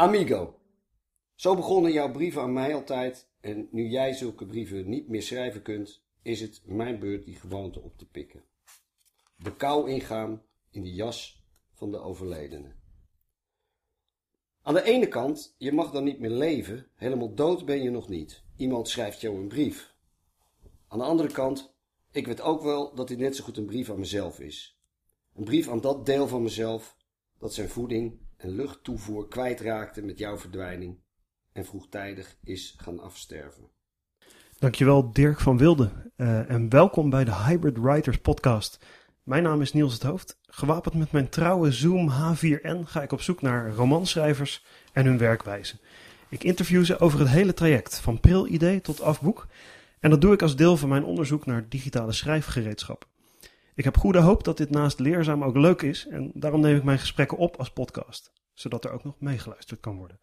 Amigo. Zo begonnen jouw brieven aan mij altijd. En nu jij zulke brieven niet meer schrijven kunt, is het mijn beurt die gewoonte op te pikken. De kou ingaan in de jas van de overledene. Aan de ene kant, je mag dan niet meer leven, helemaal dood ben je nog niet. Iemand schrijft jou een brief. Aan de andere kant, ik weet ook wel dat dit net zo goed een brief aan mezelf is. Een brief aan dat deel van mezelf dat zijn voeding en luchttoevoer kwijtraakte met jouw verdwijning en vroegtijdig is gaan afsterven. Dankjewel Dirk van Wilde uh, en welkom bij de Hybrid Writers podcast. Mijn naam is Niels het Hoofd. Gewapend met mijn trouwe Zoom H4n ga ik op zoek naar romanschrijvers en hun werkwijze. Ik interview ze over het hele traject, van pril-idee tot afboek. En dat doe ik als deel van mijn onderzoek naar digitale schrijfgereedschap. Ik heb goede hoop dat dit naast leerzaam ook leuk is en daarom neem ik mijn gesprekken op als podcast, zodat er ook nog meegeluisterd kan worden.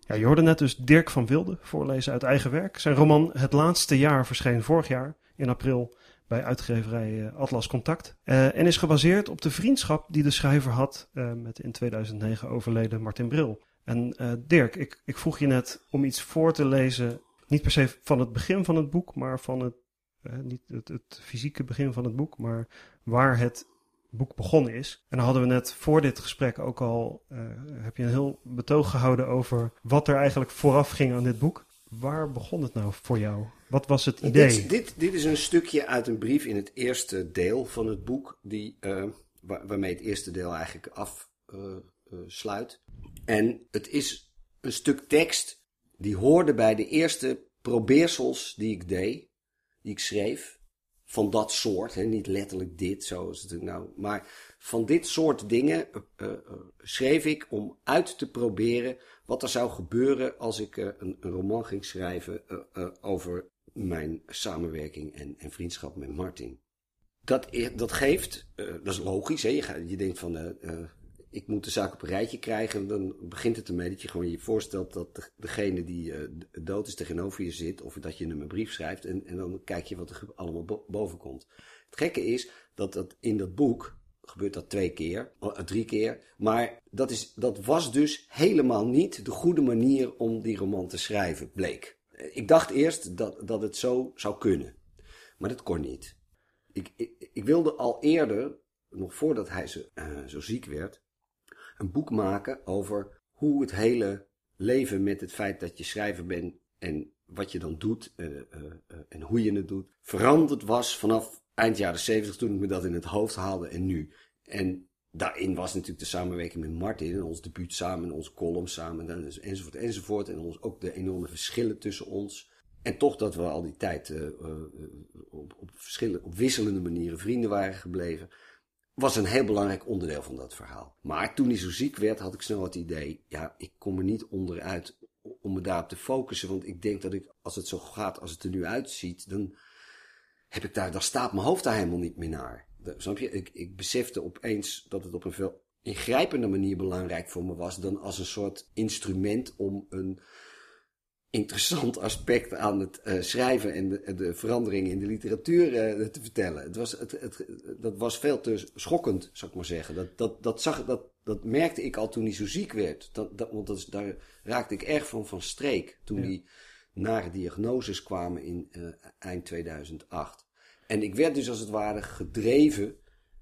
Ja, je hoorde net dus Dirk van Wilde voorlezen uit eigen werk. Zijn roman Het Laatste Jaar verscheen vorig jaar in april bij uitgeverij eh, Atlas Contact. Uh, en is gebaseerd op de vriendschap die de schrijver had uh, met in 2009 overleden Martin Bril. En Dirk, ik, ik vroeg je net om iets voor te lezen, niet per se van het begin van het boek, maar van het, niet het, het fysieke begin van het boek, maar waar het boek begonnen is. En dan hadden we net voor dit gesprek ook al, uh, heb je een heel betoog gehouden over wat er eigenlijk vooraf ging aan dit boek. Waar begon het nou voor jou? Wat was het idee? Dit, dit, dit is een stukje uit een brief in het eerste deel van het boek, die, uh, waar, waarmee het eerste deel eigenlijk afsluit. Uh, en het is een stuk tekst die hoorde bij de eerste probeersels die ik deed, die ik schreef van dat soort. Hè, niet letterlijk dit, zoals het nou. Maar van dit soort dingen uh, uh, schreef ik om uit te proberen wat er zou gebeuren als ik een, een, roman ging schrijven over mijn samenwerking en, en, vriendschap met Martin. Dat, dat geeft, dat is logisch, hè? Je, je denkt van ik moet de zaak op een rijtje krijgen. Dan begint het ermee dat je gewoon je voorstelt dat degene die uh, dood is tegenover je zit. Of dat je hem een brief schrijft. En, en dan kijk je wat er allemaal bo boven komt. Het gekke is dat dat in dat boek gebeurt dat twee keer, uh, drie keer. Maar dat, is, dat was dus helemaal niet de goede manier om die roman te schrijven, bleek. Ik dacht eerst dat, dat het zo zou kunnen. Maar dat kon niet. Ik, ik, ik wilde al eerder, nog voordat hij zo, zo ziek werd, een boek maken over hoe het hele leven met het feit dat je schrijver bent en wat je dan doet uh, uh, uh, en hoe je het doet, veranderd was vanaf eind jaren zeventig toen ik me dat in het hoofd haalde en nu. En daarin was natuurlijk de samenwerking met Martin en ons debuut samen, onze column samen enzovoort enzovoort. En ons, ook de enorme verschillen tussen ons. En toch dat we al die tijd op, op, verschillende, op wisselende manieren vrienden waren gebleven was een heel belangrijk onderdeel van dat verhaal. Maar toen hij zo ziek werd, had ik snel het idee, ja, ik kom er niet onderuit om me daarop te focussen. Want ik denk dat ik, als het zo gaat als het er nu uitziet, dan heb ik daar, dan staat mijn hoofd daar helemaal niet meer naar. snap je? Ik, ik besefte opeens dat het op een veel ingrijpende manier belangrijk voor me was dan als een soort instrument om een interessant aspect aan het uh, schrijven en de, de veranderingen in de literatuur uh, te vertellen. Het was, het, het, dat was veel te schokkend, zou ik maar zeggen. Dat, dat, dat, zag, dat, dat merkte ik al toen hij zo ziek werd. Dat, dat, want dat is, daar raakte ik erg van van streek toen ja. die nare diagnoses kwamen in uh, eind 2008. En ik werd dus als het ware gedreven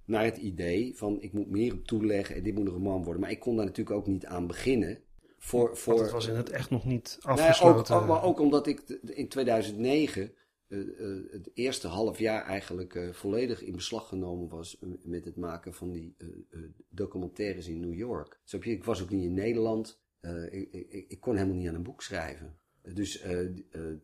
naar het idee van ik moet meer op toeleggen en dit moet een roman worden. Maar ik kon daar natuurlijk ook niet aan beginnen. Voor, voor, Want het was in het echt nog niet afgesloten. Nee, ook, maar ook omdat ik in 2009 uh, uh, het eerste half jaar eigenlijk uh, volledig in beslag genomen was met het maken van die documentaires in New York. Zo je, ik was ook niet in Nederland. Ik, ik, ik, kon helemaal niet aan een boek schrijven. Dus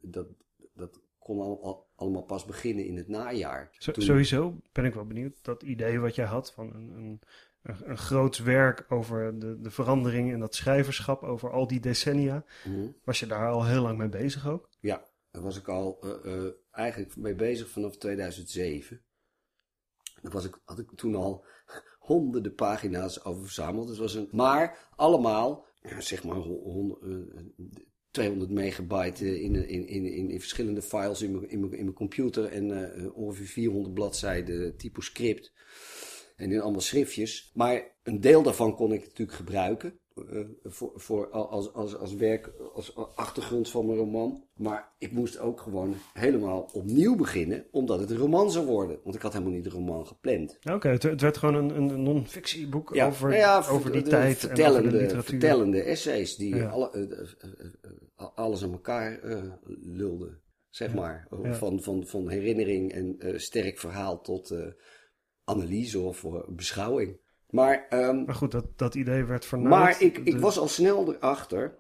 dat, dat kon al, allemaal pas beginnen in het najaar. Zo, Toen... Sowieso ben ik wel benieuwd. Dat idee wat jij had van een, een een, een groot werk over de, de verandering en dat schrijverschap over al die decennia. Mm. Was je daar al heel lang mee bezig ook? Ja, daar was ik al uh, uh, eigenlijk mee bezig vanaf 2007. Daar was ik, had ik toen al honderden pagina's over verzameld. Dus was een, maar allemaal, zeg maar, 100, uh, 200 megabyte in, in, in, in, verschillende files in mijn, in mijn, in mijn computer en ongeveer 400 bladzijden typo script. En in allemaal schriftjes. Maar een deel daarvan kon ik natuurlijk gebruiken. Uh, voor, voor als, als, als werk, als achtergrond van mijn roman. Maar ik moest ook gewoon helemaal opnieuw beginnen, omdat het een roman zou worden. Want ik had helemaal niet de roman gepland. Oké, het, het, werd gewoon een, een non-fictieboek ja, over, nou ja, over die tijd vertellende, en over de literatuur. Vertellende essays die alle, uh, alles aan elkaar lulden, zeg maar. Van, van, van herinnering en sterk verhaal tot analyse of beschouwing. Maar, um, maar goed, dat, dat idee werd vernauwd. Maar ik, ik was al snel erachter.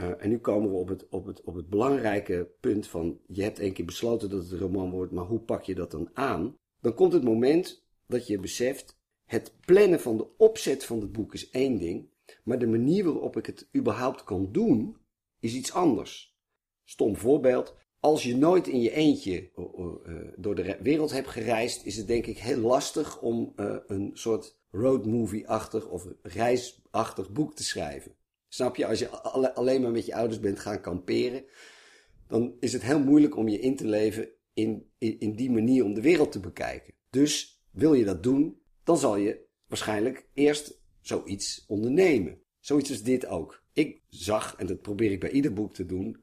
Uh, en nu komen we op het, op, het, op het belangrijke punt van... je hebt één keer besloten dat het een roman wordt... maar hoe pak je dat dan aan? Dan komt het moment dat je beseft... het plannen van de opzet van het boek is één ding... maar de manier waarop ik het überhaupt kan doen... is iets anders. Stom voorbeeld. Als je nooit in je eentje uh, door de wereld hebt gereisd... is het denk ik heel lastig om een soort roadmovie-achtig of reisachtig boek te schrijven. Snap je? Als je alleen maar met je ouders bent gaan kamperen, dan is het heel moeilijk om je in te leven in, in, in die manier om de wereld te bekijken. Dus wil je dat doen, dan zal je waarschijnlijk eerst zoiets ondernemen. Zoiets als dit ook. Ik zag, en dat probeer ik bij ieder boek te doen,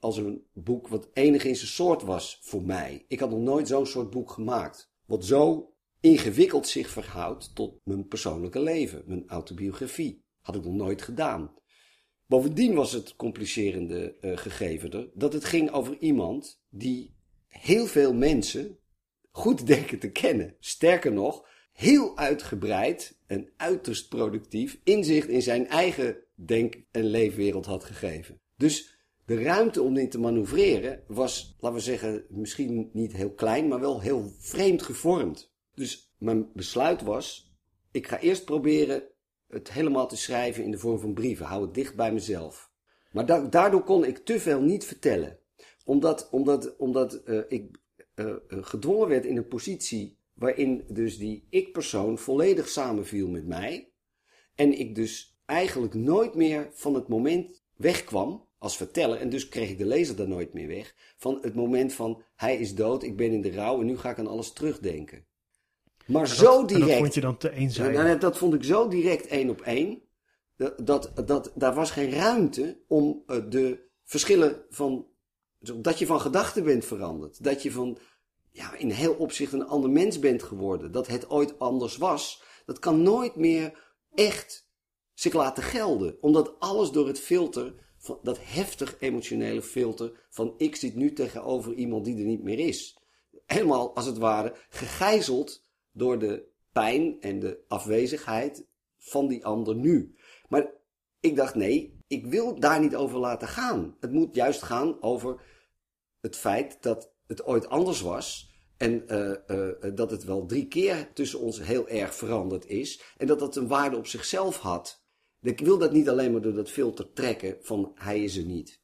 als een boek wat enig in zijn soort was voor mij. Ik had nog nooit zo'n soort boek gemaakt. Wat zo ingewikkeld zich verhoudt tot mijn persoonlijke leven, mijn autobiografie. Had ik nog nooit gedaan. Bovendien was het complicerende uh, gegeven er dat het ging over iemand die heel veel mensen goed denken te kennen. Sterker nog, heel uitgebreid en uiterst productief inzicht in zijn eigen denk- en leefwereld had gegeven. Dus de ruimte om dit te manoeuvreren was, laten we zeggen, misschien niet heel klein, maar wel heel vreemd gevormd. Dus mijn besluit was, ik ga eerst proberen het helemaal te schrijven in de vorm van brieven. Hou het dicht bij mezelf. Maar daardoor kon ik te veel niet vertellen. Omdat, omdat, omdat uh, ik uh, gedwongen werd in een positie waarin dus die ik-persoon volledig samenviel met mij. En ik dus eigenlijk nooit meer van het moment wegkwam als verteller. En dus kreeg ik de lezer daar nooit meer weg. Van het moment van hij is dood, ik ben in de rouw en nu ga ik aan alles terugdenken. Maar zo direct. dat vond je dan te eenzijdig? Nou, dat vond ik zo direct één op één. Dat, dat, dat, daar was geen ruimte om uh, de verschillen van. Dat je van gedachten bent veranderd. Dat je van. Ja, in heel opzicht een ander mens bent geworden. Dat het ooit anders was. Dat kan nooit meer echt zich laten gelden. Omdat alles door het filter. Van dat heftig emotionele filter. van ik zit nu tegenover iemand die er niet meer is. Helemaal als het ware gegijzeld door de pijn en de afwezigheid van die ander nu. Maar ik dacht, nee, ik wil daar niet over laten gaan. Het moet juist gaan over het feit dat het ooit anders was. En uh, uh, dat het wel drie keer tussen ons heel erg veranderd is. En dat dat een waarde op zichzelf had. Ik wil dat niet alleen maar door dat filter trekken van hij is er niet.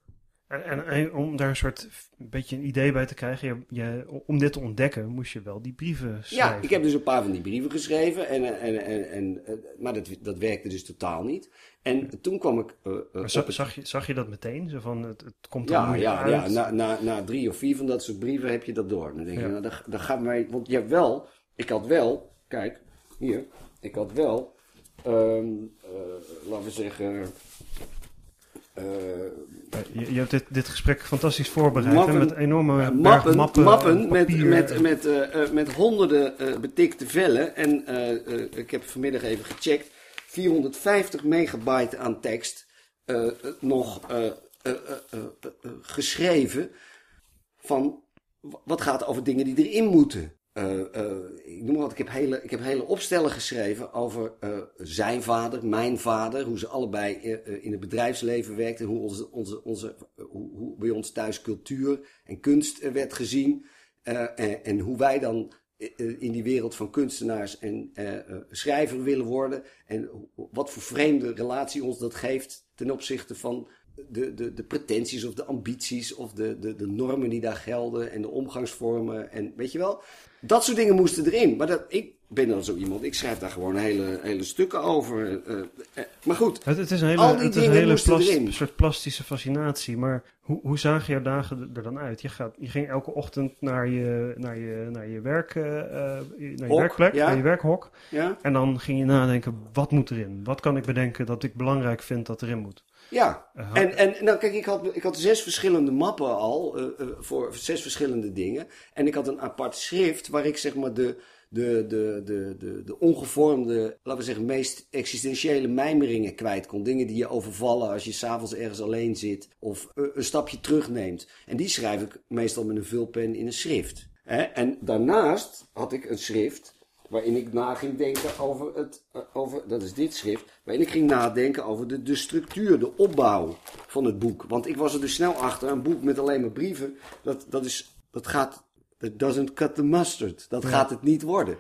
En, en, om daar een soort een beetje een idee bij te krijgen, je, je, om dit te ontdekken, moest je wel die brieven schrijven. Ja, ik heb dus een paar van die brieven geschreven, en, en, en, en, maar dat, dat werkte dus totaal niet. En toen kwam ik. Uh, zag, zag, je, zag je dat meteen? Zo van, het, het komt er ja, ja, uit. Ja, na, na, na drie of vier van dat soort brieven heb je dat door. Dan denk je, nou, gaat mij. Want je hebt wel, ik had wel, kijk, hier, ik had wel, um, laten we zeggen. Uh, je, je, hebt dit, dit gesprek fantastisch voorbereid. Mappen, met enorme mappen, mappen, mappen met, met, met, uh, met honderden uh, betikte vellen. En ik heb vanmiddag even gecheckt. 450 megabyte aan tekst. nog geschreven. Van wat gaat over dingen die erin moeten. Uh, uh, ik noem wat, ik heb hele, ik heb hele opstellen geschreven over uh, zijn vader, mijn vader, hoe ze allebei in het bedrijfsleven werkten, hoe, onze, onze, onze, hoe, hoe bij ons thuis cultuur en kunst werd gezien en, en, hoe wij dan in die wereld van kunstenaars en schrijver willen worden en wat voor vreemde relatie ons dat geeft ten opzichte van de, de, de pretenties of de ambities of de, de, de normen die daar gelden en de omgangsvormen en weet je wel. Dat soort dingen moesten erin. Maar dat, ik, ben dan zo iemand. Ik schrijf daar gewoon hele, hele stukken over. Uh, uh, maar goed. Het, het is een hele, al die het is een hele erin. soort plastische fascinatie. Maar hoe, hoe zagen jouw dagen er dan uit? Je, gaat, je ging elke ochtend naar je, naar je, naar je, werk, eh, eh, naar je Hok, werkplek, ja. naar je werkhok. Ja, En dan ging je nadenken, wat moet erin? Wat kan ik bedenken dat ik belangrijk vind dat erin moet? Ja. En, en nou kijk, ik had, ik had zes verschillende mappen al, eh, eh, voor zes verschillende dingen. En ik had een apart schrift waar ik zeg maar de, de, de, de, de, de ongevormde, laten we zeggen, meest existentiële mijmeringen kwijt kon. Dingen die je overvallen als je s'avonds ergens alleen zit of eh, een stapje terugneemt. En die schrijf ik meestal met een vulpen in een schrift. Hè? En daarnaast had ik een schrift waarin ik na ging denken over het, eh, over, dat is dit schrift, waarin ik ging nadenken over de, de structuur, de opbouw van het boek. Want ik was er dus snel achter, een boek met alleen maar brieven, dat, dat, is, dat gaat, that doesn't cut the mustard. Dat Ja. gaat het niet worden.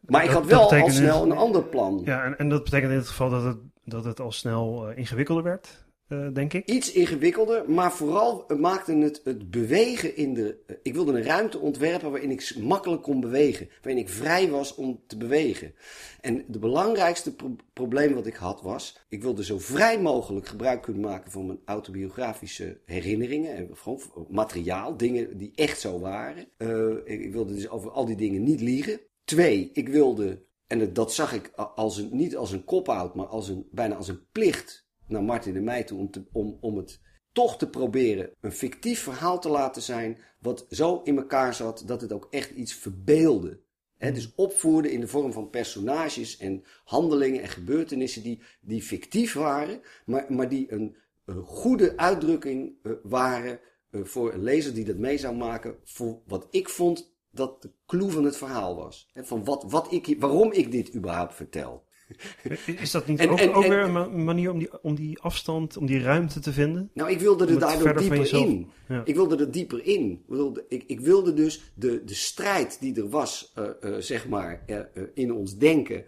Maar ik had wel al snel dus- een ander plan. Ja, en, en dat betekent in dit geval dat het, dat het al snel eh, ingewikkelder werd, eh, denk ik. Iets ingewikkelder, maar vooral maakte het het bewegen in de. eh, Ik wilde een ruimte ontwerpen waarin ik makkelijk kon bewegen. Waarin ik vrij was om te bewegen. En de belangrijkste pro- probleem wat ik had was. Ik wilde zo vrij mogelijk gebruik kunnen maken van mijn autobiografische herinneringen. En gewoon materiaal, dingen die echt zo waren. Eh, ik wilde dus over al die dingen niet liegen. Twee, ik wilde. En het- dat zag ik als een, niet als een cop-out, maar als een, bijna als een plicht naar Martin en mij toe om, om, om het toch te proberen een fictief verhaal te laten zijn. wat zo in elkaar zat dat het ook echt iets verbeelde. Hè, dus opvoerde in de vorm van personages en handelingen en gebeurtenissen die, die fictief waren, maar, maar die een, een goede uitdrukking eh, waren eh, voor een lezer die dat mee zou maken. voor wat ik vond dat de clue van het verhaal was. Van wat, wat ik, waarom ik dit überhaupt vertel. Is dat niet En- ook, en- ook en- weer een ma- manier om die, om die afstand, om die ruimte te vinden? Nou, ik wilde er daardoor dieper in. Ja. Ik wilde er dieper in. Ik wilde, ik, ik wilde dus de, de strijd die er was, eh, eh, zeg maar, eh, in ons denken,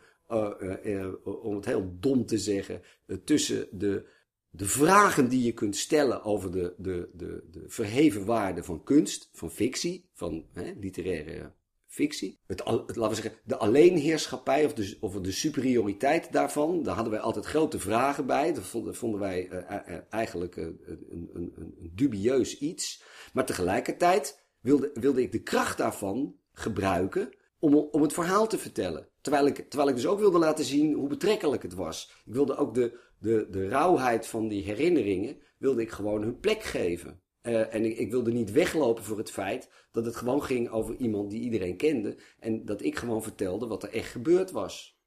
om het heel dom te zeggen, tussen de, de vragen die je kunt stellen over de, de, de, de verheven waarde van kunst, van fictie, van literaire fictie. Laten we zeggen, de alleenheerschappij of de, of de superioriteit daarvan. Daar hadden wij altijd grote vragen bij. Dat vonden, wij eh, eh, eh, eigenlijk een, een, een, een dubieus iets. Maar tegelijkertijd wilde, wilde ik de kracht daarvan gebruiken om, om het verhaal te vertellen. Terwijl ik, terwijl ik dus ook wilde laten zien hoe betrekkelijk het was. Ik wilde ook de, de, de rauwheid van die herinneringen, wilde ik gewoon hun plek geven. Eh, en ik, ik wilde niet weglopen voor het feit dat het gewoon ging over iemand die iedereen kende. En dat ik gewoon vertelde wat er echt gebeurd was.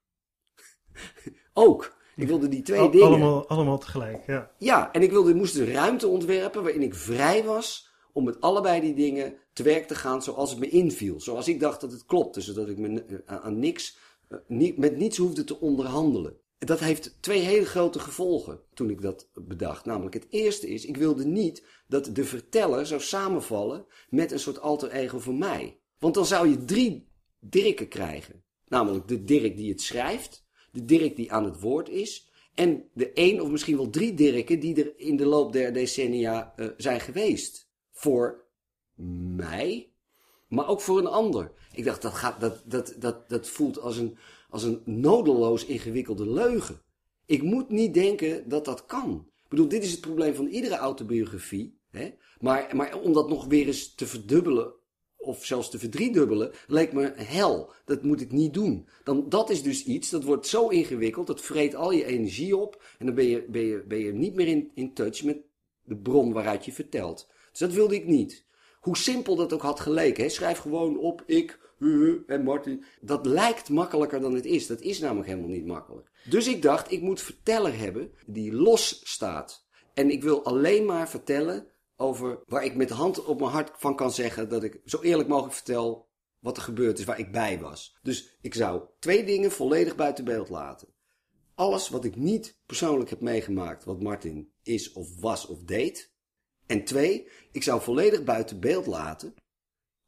ook. Ik wilde die twee dingen. allemaal, allemaal tegelijk, ja. Ja, en ik wilde, moest een ruimte ontwerpen waarin ik vrij was om met allebei die dingen te werk te gaan zoals het me inviel. Zoals ik dacht dat het klopte, zodat ik me eh, aan niks, eh, niet, met niets hoefde te onderhandelen. En Dat heeft twee hele grote gevolgen toen ik dat bedacht. Namelijk het eerste is, ik wilde niet dat de verteller zou samenvallen met een soort alter ego van mij. Want dan zou je drie Dirken krijgen. Namelijk de Dirk die het schrijft, de Dirk die aan het woord is en de één of misschien wel drie Dirken die er in de loop der decennia eh, zijn geweest. Voor mij, maar ook voor een ander. Ik dacht, dat, gaat, dat, dat, dat, dat voelt als een, als een nodeloos ingewikkelde leugen. Ik moet niet denken dat dat kan. Ik bedoel, dit is het probleem van iedere autobiografie. Hè? Maar, maar om dat nog weer eens te verdubbelen of zelfs te verdriedubbelen, leek me hel. Dat moet ik niet doen. Dan, dat is dus iets, dat wordt zo ingewikkeld, dat vreet al je energie op. En dan ben je, ben je, ben je niet meer in, in touch met de bron waaruit je vertelt. Dus dat wilde ik niet. Hoe simpel dat ook had geleken. Hè? Schrijf gewoon op, ik, en Martin. Dat lijkt makkelijker dan het is. Dat is namelijk helemaal niet makkelijk. Dus ik dacht, ik moet verteller hebben die los staat. En ik wil alleen maar vertellen over waar ik met hand op mijn hart van kan zeggen dat ik zo eerlijk mogelijk vertel wat er gebeurd is waar ik bij was. Dus ik zou twee dingen volledig buiten beeld laten. Alles wat ik niet persoonlijk heb meegemaakt, wat Martin is of was of deed. En twee, ik zou volledig buiten beeld laten,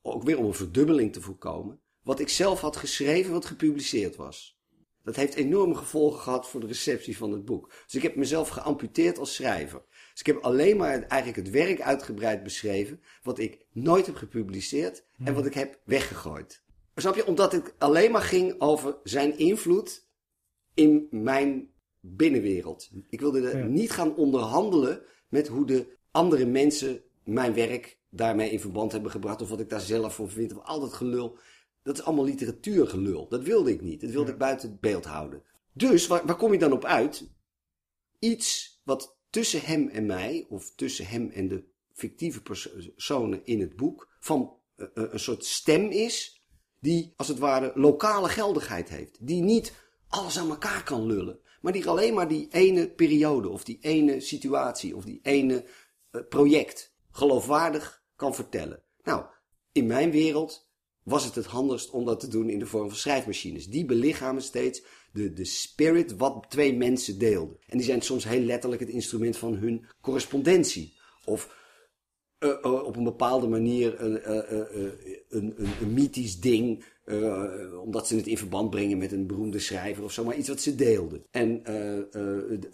ook weer om een verdubbeling te voorkomen, wat ik zelf had geschreven wat gepubliceerd was. Dat heeft enorme gevolgen gehad voor de receptie van het boek. Dus ik heb mezelf geamputeerd als schrijver. Dus ik heb alleen maar eigenlijk het werk uitgebreid beschreven, wat ik nooit heb gepubliceerd en wat ik heb weggegooid. Snap je? Omdat het alleen maar ging over zijn invloed in mijn binnenwereld. Ik wilde Ja. niet gaan onderhandelen met hoe de andere mensen mijn werk daarmee in verband hebben gebracht. Of wat ik daar zelf voor vind. Of al dat gelul. Dat is allemaal literatuurgelul. Dat wilde ik niet. Dat wilde Ja. ik buiten het beeld houden. Dus waar, waar kom je dan op uit? Iets wat tussen hem en mij, of tussen hem en de fictieve perso- personen in het boek, van eh, eh, een soort stem is, die als het ware lokale geldigheid heeft. Die niet alles aan elkaar kan lullen, maar die alleen maar die ene periode, of die ene situatie, of die ene eh, project geloofwaardig kan vertellen. Nou, in mijn wereld was het het handigst om dat te doen in de vorm van schrijfmachines. Die belichamen steeds de, de spirit wat twee mensen deelden. En die zijn soms heel letterlijk het instrument van hun correspondentie. Of eh, eh, op een bepaalde manier een, eh, een, een, een mythisch ding. omdat ze het in verband brengen met een beroemde schrijver of zo. Maar iets wat ze deelden. En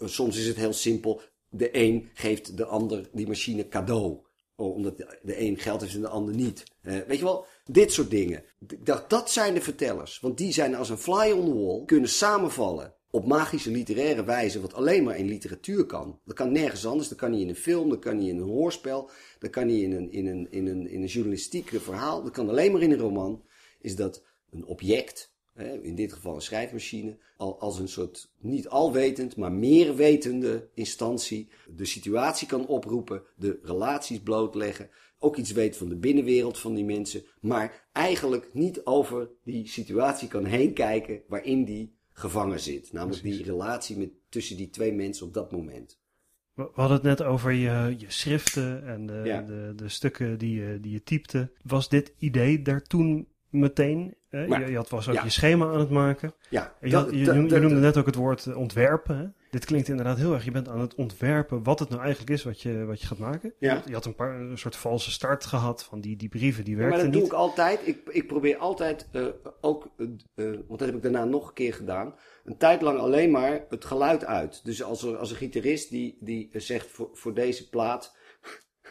soms is het heel simpel. De een geeft de ander die machine cadeau. Oh, omdat de, een geld heeft en de ander niet. Eh, weet je wel, dit soort dingen. Dacht, dat zijn de vertellers. Want die zijn als een fly on the wall. Kunnen samenvallen op magische literaire wijze. Wat alleen maar in literatuur kan. Dat kan nergens anders. Dat kan niet in een film. Dat kan niet in een hoorspel. Dat kan niet in een, in een, in een, in een journalistiek verhaal. Dat kan alleen maar in een roman. Is dat een object, in dit geval een schrijfmachine, al als een soort niet alwetend, maar meer wetende instantie de situatie kan oproepen, de relaties blootleggen, ook iets weet van de binnenwereld van die mensen, maar eigenlijk niet over die situatie kan heen kijken waarin die gevangen zit. Namelijk Precies. die relatie met, tussen die twee mensen op dat moment. We we hadden het net over je, je schriften en de, Ja. de, de stukken die je, die je typte. Was dit idee daar toen meteen? Maar- je, je had was ook ja. je schema aan het maken. Ja, Je, dat- je, noemde, je dat- noemde net ook het woord eh, ontwerpen. Hè? Dit klinkt inderdaad heel erg. Je bent aan het ontwerpen wat het nou eigenlijk is wat je, wat je gaat maken. Ja. Je, had- een, paar, een soort valse start gehad van die, die brieven, die Ja, maar werkten dat doe ik altijd. Ik, ik probeer altijd eh, ook, eh, want dat heb ik daarna nog een keer gedaan, een tijd lang alleen maar het geluid uit. Dus als, er, als een gitarist die, die zegt voor, voor deze plaat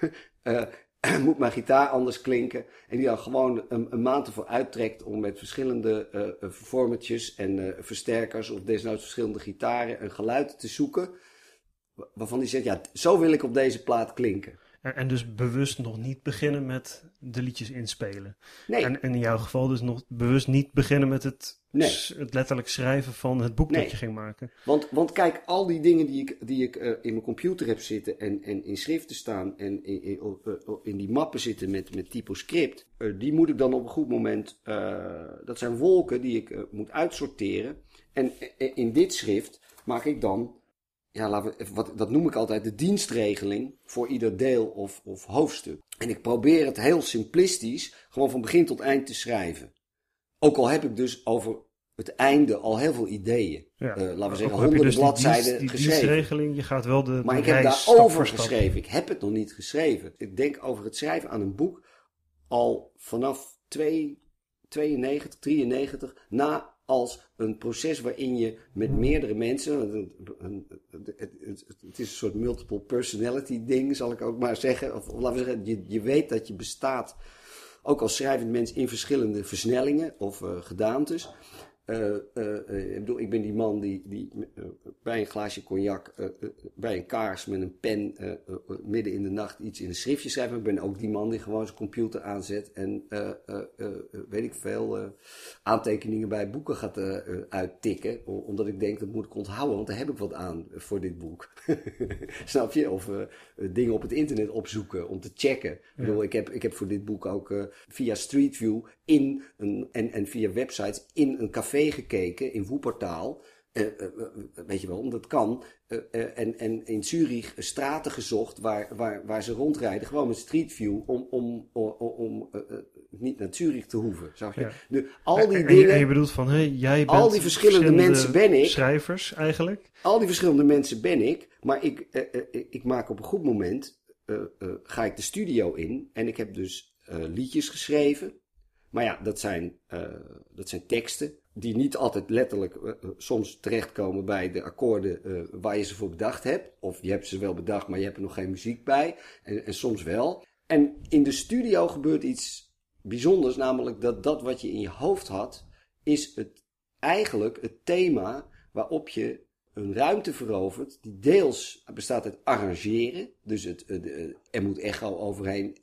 moet mijn gitaar anders klinken. En die dan gewoon een, een maand ervoor uittrekt om met verschillende eh eh, formatjes en eh, versterkers of desnoods verschillende gitaren een geluid te zoeken. wa- Waarvan die zegt, ja, zo wil ik op deze plaat klinken. En, en dus bewust nog niet beginnen met de liedjes inspelen. Nee, En, en in jouw geval dus nog bewust niet beginnen met het, Nee. het letterlijk schrijven van het boek Nee. dat je ging maken. Want, want kijk, al die dingen die ik, die ik eh, in mijn computer heb zitten en, en in schriften staan en in, in, eh, in die mappen zitten met, met typoscript, eh, die moet ik dan op een goed moment, dat zijn wolken die ik moet uitsorteren. En in dit schrift maak ik dan, ja, laten we, wat, dat noem ik altijd de dienstregeling voor ieder deel of, of hoofdstuk. En ik probeer het heel simplistisch, gewoon van begin tot eind te schrijven. Ook al heb ik dus over het einde al heel veel ideeën. Ja. Eh, laten we zeggen, honderden dus bladzijden die geschreven. je gaat wel de, Maar de ik heb daarover geschreven. Ik heb het nog niet geschreven. Ik denk over het schrijven aan een boek al vanaf 2, 92, 93, na als een proces waarin je met meerdere mensen, een- een- het, het, het, het is een soort multiple personality ding, zal ik ook maar zeggen. Of, of laten we zeggen, je, je weet dat je bestaat, ook als schrijvend mens, in verschillende versnellingen of eh, gedaantes. Eh, eh, eh, ik bedoel, ik ben die man die, die bij een glaasje cognac, bij een kaars met een pen midden in de nacht iets in een schriftje schrijft. Maar ik ben ook die man die gewoon zijn computer aanzet en weet ik veel aantekeningen bij boeken gaat uittikken. Omdat ik denk dat moet ik onthouden, want daar heb ik wat aan voor dit boek. Snap je? Of dingen op het internet opzoeken om te checken. Ik, bedoel, ik, heb, ik heb voor dit boek ook via Street View in een, en, en via websites in een café gekeken in Woeportaal. Eh, eh, eh, weet je wel, omdat het kan. En, en in Zurich straten gezocht waar, waar, waar ze rondrijden. Gewoon met Street View om, om, om, om niet naar Zurich te hoeven. Zag je? Ja. Nu, al die En- en, je, en je dingen, bedoelt van, hé, jij bent al die verschillende mensen ben ik. schrijvers eigenlijk. Al die verschillende mensen ben ik. Maar ik, ik maak op een goed moment, ga ik de studio in. En ik heb dus liedjes geschreven. Maar ja, dat zijn, dat zijn teksten die niet altijd letterlijk eh, eh, soms terechtkomen bij de akkoorden eh, waar je ze voor bedacht hebt. Of je hebt ze wel bedacht, maar je hebt er nog geen muziek bij. En, en soms wel. En in de studio gebeurt iets bijzonders, namelijk dat dat wat je in je hoofd had, is het, eigenlijk het thema waarop je een ruimte verovert die deels bestaat uit arrangeren. Dus het, er moet echo overheen,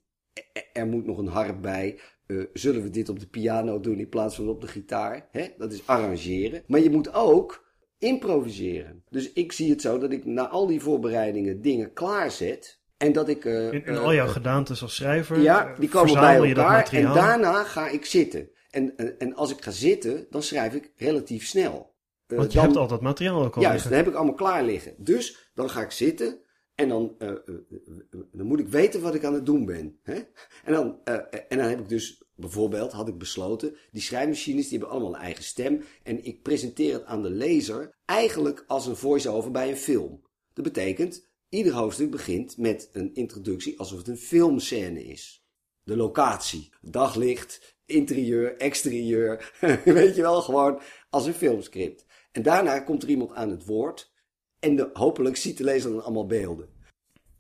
er moet nog een harp bij. Uh, zullen we dit op de piano doen in plaats van op de gitaar? Hè? Dat is arrangeren. Maar je moet ook improviseren. Dus ik zie het zo dat ik na al die voorbereidingen dingen klaarzet. En dat ik... Uh, in, in al jouw uh, gedaantes als schrijver Ja, die komen bij elkaar. En daarna ga ik zitten. En, en, als ik ga zitten, dan schrijf ik relatief snel. Want je dan, hebt al dat materiaal ook al Juist, liggen. dat heb ik allemaal klaar liggen. Dus dan ga ik zitten en dan, uh, uh, dan moet ik weten wat ik aan het doen ben. Hè? En, dan, en dan heb ik dus bijvoorbeeld, had ik besloten, die schrijfmachines die hebben allemaal een eigen stem. En ik presenteer het aan de lezer eigenlijk als een voice-over bij een film. Dat betekent, ieder hoofdstuk begint met een introductie alsof het een filmscène is. De locatie, daglicht, interieur, exterieur, weet je wel, gewoon als een filmscript. En daarna komt er iemand aan het woord en hopelijk ziet de lezer dan allemaal beelden.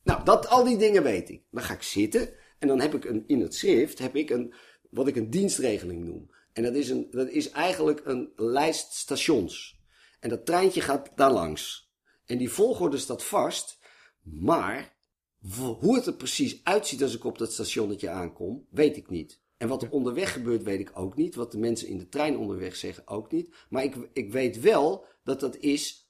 Nou, dat, al die dingen weet ik. Dan ga ik zitten en dan heb ik een, in het schrift heb ik een, wat ik een dienstregeling noem. En dat is, een, dat is eigenlijk een lijst stations. En dat treintje gaat daar langs. En die volgorde staat vast, maar hoe het er precies uitziet als ik op dat stationnetje aankom, weet ik niet. En wat er onderweg gebeurt, weet ik ook niet. Wat de mensen in de trein onderweg zeggen, ook niet. Maar ik, ik weet wel dat dat is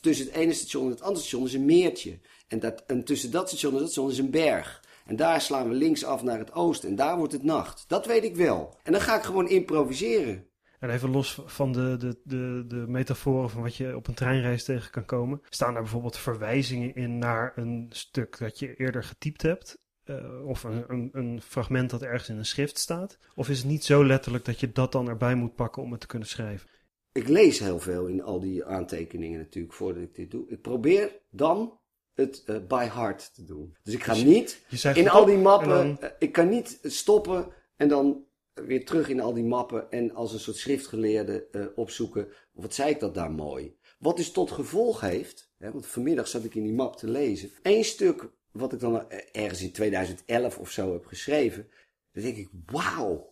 tussen het ene station en het andere station is een meertje. En, dat, en tussen dat station en dat station is een berg. En daar slaan we links af naar het oosten. En daar wordt het nacht. Dat weet ik wel. En dan ga ik gewoon improviseren. En even los van de, de, de, de metaforen van wat je op een treinreis tegen kan komen. Staan daar bijvoorbeeld verwijzingen in naar een stuk dat je eerder getypt hebt? Uh, of een, een, een, fragment dat ergens in een schrift staat? Of is het niet zo letterlijk dat je dat dan erbij moet pakken om het te kunnen schrijven? Ik lees heel veel in al die aantekeningen natuurlijk voordat ik dit doe. Ik probeer dan het uh, by heart te doen. Dus ik ga dus niet in al die mappen, dan... uh, ik kan niet stoppen en dan weer terug in al die mappen en als een soort schriftgeleerde uh, opzoeken. Wat zei ik dat daar mooi? Wat dus tot gevolg heeft, hè, want vanmiddag zat ik in die map te lezen. Eén stuk wat ik dan ergens in 2011 of zo heb geschreven. Dan denk ik, wauw,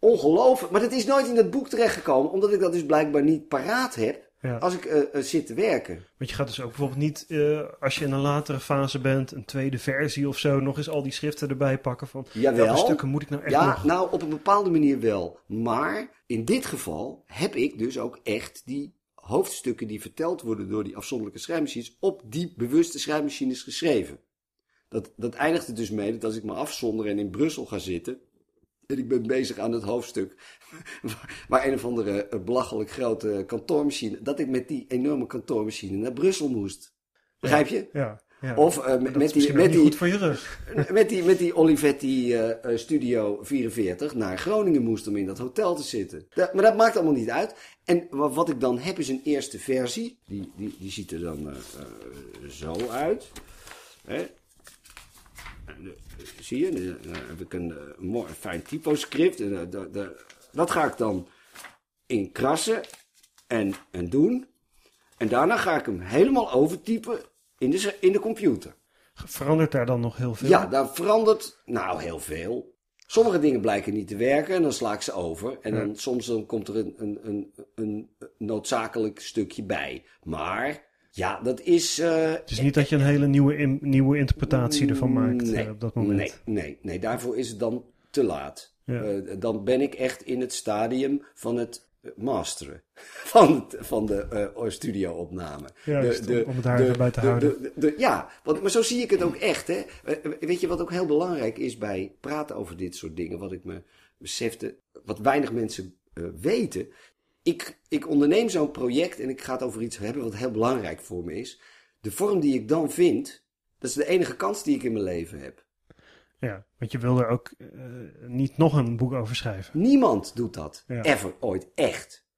ongelooflijk. Maar dat is nooit in dat boek terechtgekomen, omdat ik dat dus blijkbaar niet paraat heb. Ja. Als ik uh, zit te werken. Want je gaat dus ook bijvoorbeeld niet, uh, als je in een latere fase bent, een tweede versie of zo, nog eens al die schriften erbij pakken van Jawel. welke stukken moet ik nou echt ja, nog? nou op een bepaalde manier wel. Maar in dit geval heb ik dus ook echt die hoofdstukken die verteld worden door die afzonderlijke schrijfmachines op die bewuste schrijfmachines geschreven. Dat, dat eindigt er dus mee dat als ik me afzonder en in Brussel ga zitten, en ik ben bezig aan het hoofdstuk. Waar een of andere eh, belachelijk grote kantoormachine. Dat ik met die enorme kantoormachine naar Brussel moest. Begrijp je? Ja. ja. Of uh, met, met die. Met die, goed voor je rug. Met die, met die Olivetti uh, Studio 44 naar Groningen moest om in dat hotel te zitten. Dat, maar dat maakt allemaal niet uit. En wat ik dan heb is een eerste versie. Die, die, die ziet er dan zo uit. Hè? Zie je, dan heb ik een, een mooi fijn typoscript. En, dat ga ik dan inkrassen en, en doen. En daarna ga ik hem helemaal overtypen in de, in de computer. Verandert daar dan nog heel veel? Ja, daar verandert nou heel veel. Sommige dingen blijken niet te werken en dan sla ik ze over. En dan, soms dan komt er een, een, een, een noodzakelijk stukje bij. Maar ja, dat is... Uh, het is niet dat je een hele nieuwe, in, nieuwe interpretatie ervan maakt nee, uh, op dat moment. Nee, nee, nee, daarvoor is het dan te laat. Ja. Uh, dan ben ik echt in het stadium van het masteren van, van de studio-opname. Ja, de, de, om het daar de, bij te houden. De, ja, want, maar zo zie ik het ook echt. Hè. weet je wat ook heel belangrijk is bij praten over dit soort dingen? Wat ik me besefte, wat weinig mensen weten ik, ik onderneem zo'n project en ik ga het over iets hebben wat heel belangrijk voor me is. De vorm die ik dan vind, dat is de enige kans die ik in mijn leven heb. Ja, want je wil er ook uh, niet nog een boek over schrijven. Niemand doet dat. Ja. Ever, ooit, echt.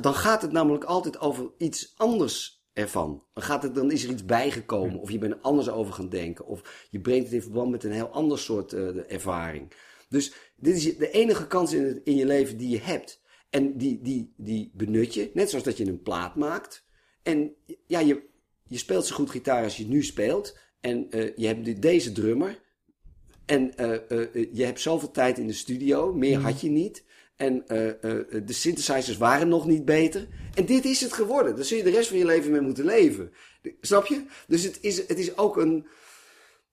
Dan gaat het namelijk altijd over iets anders ervan. Dan, gaat het, dan is er iets bijgekomen. Ja. Of je bent er anders over gaan denken. Of je brengt het in verband met een heel ander soort uh, ervaring. Dus dit is de enige kans in, het, in je leven die je hebt. En die, die, die benut je, net zoals dat je een plaat maakt. En ja, je, je speelt zo goed gitaar als je nu speelt. En uh, je hebt deze drummer. En je hebt zoveel tijd in de studio, meer had je niet. En de synthesizers waren nog niet beter. En dit is het geworden. Daar zul je de rest van je leven mee moeten leven. Snap je? Dus het is, het is ook een.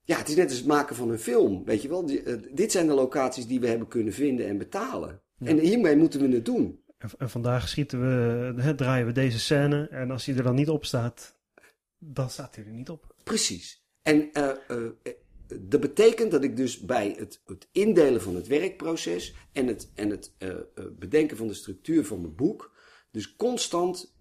Ja, het is net als het maken van een film. Weet je wel? dit zijn de locaties die we hebben kunnen vinden en betalen. En hiermee moeten we het doen. En, vandaag schieten we, draaien we deze scène. En als hij er dan niet op staat, dan staat hij er niet op. Precies. En uh, uh, dat betekent dat ik dus bij het, het, indelen van het werkproces en het, en het uh, bedenken van de structuur van mijn boek, dus constant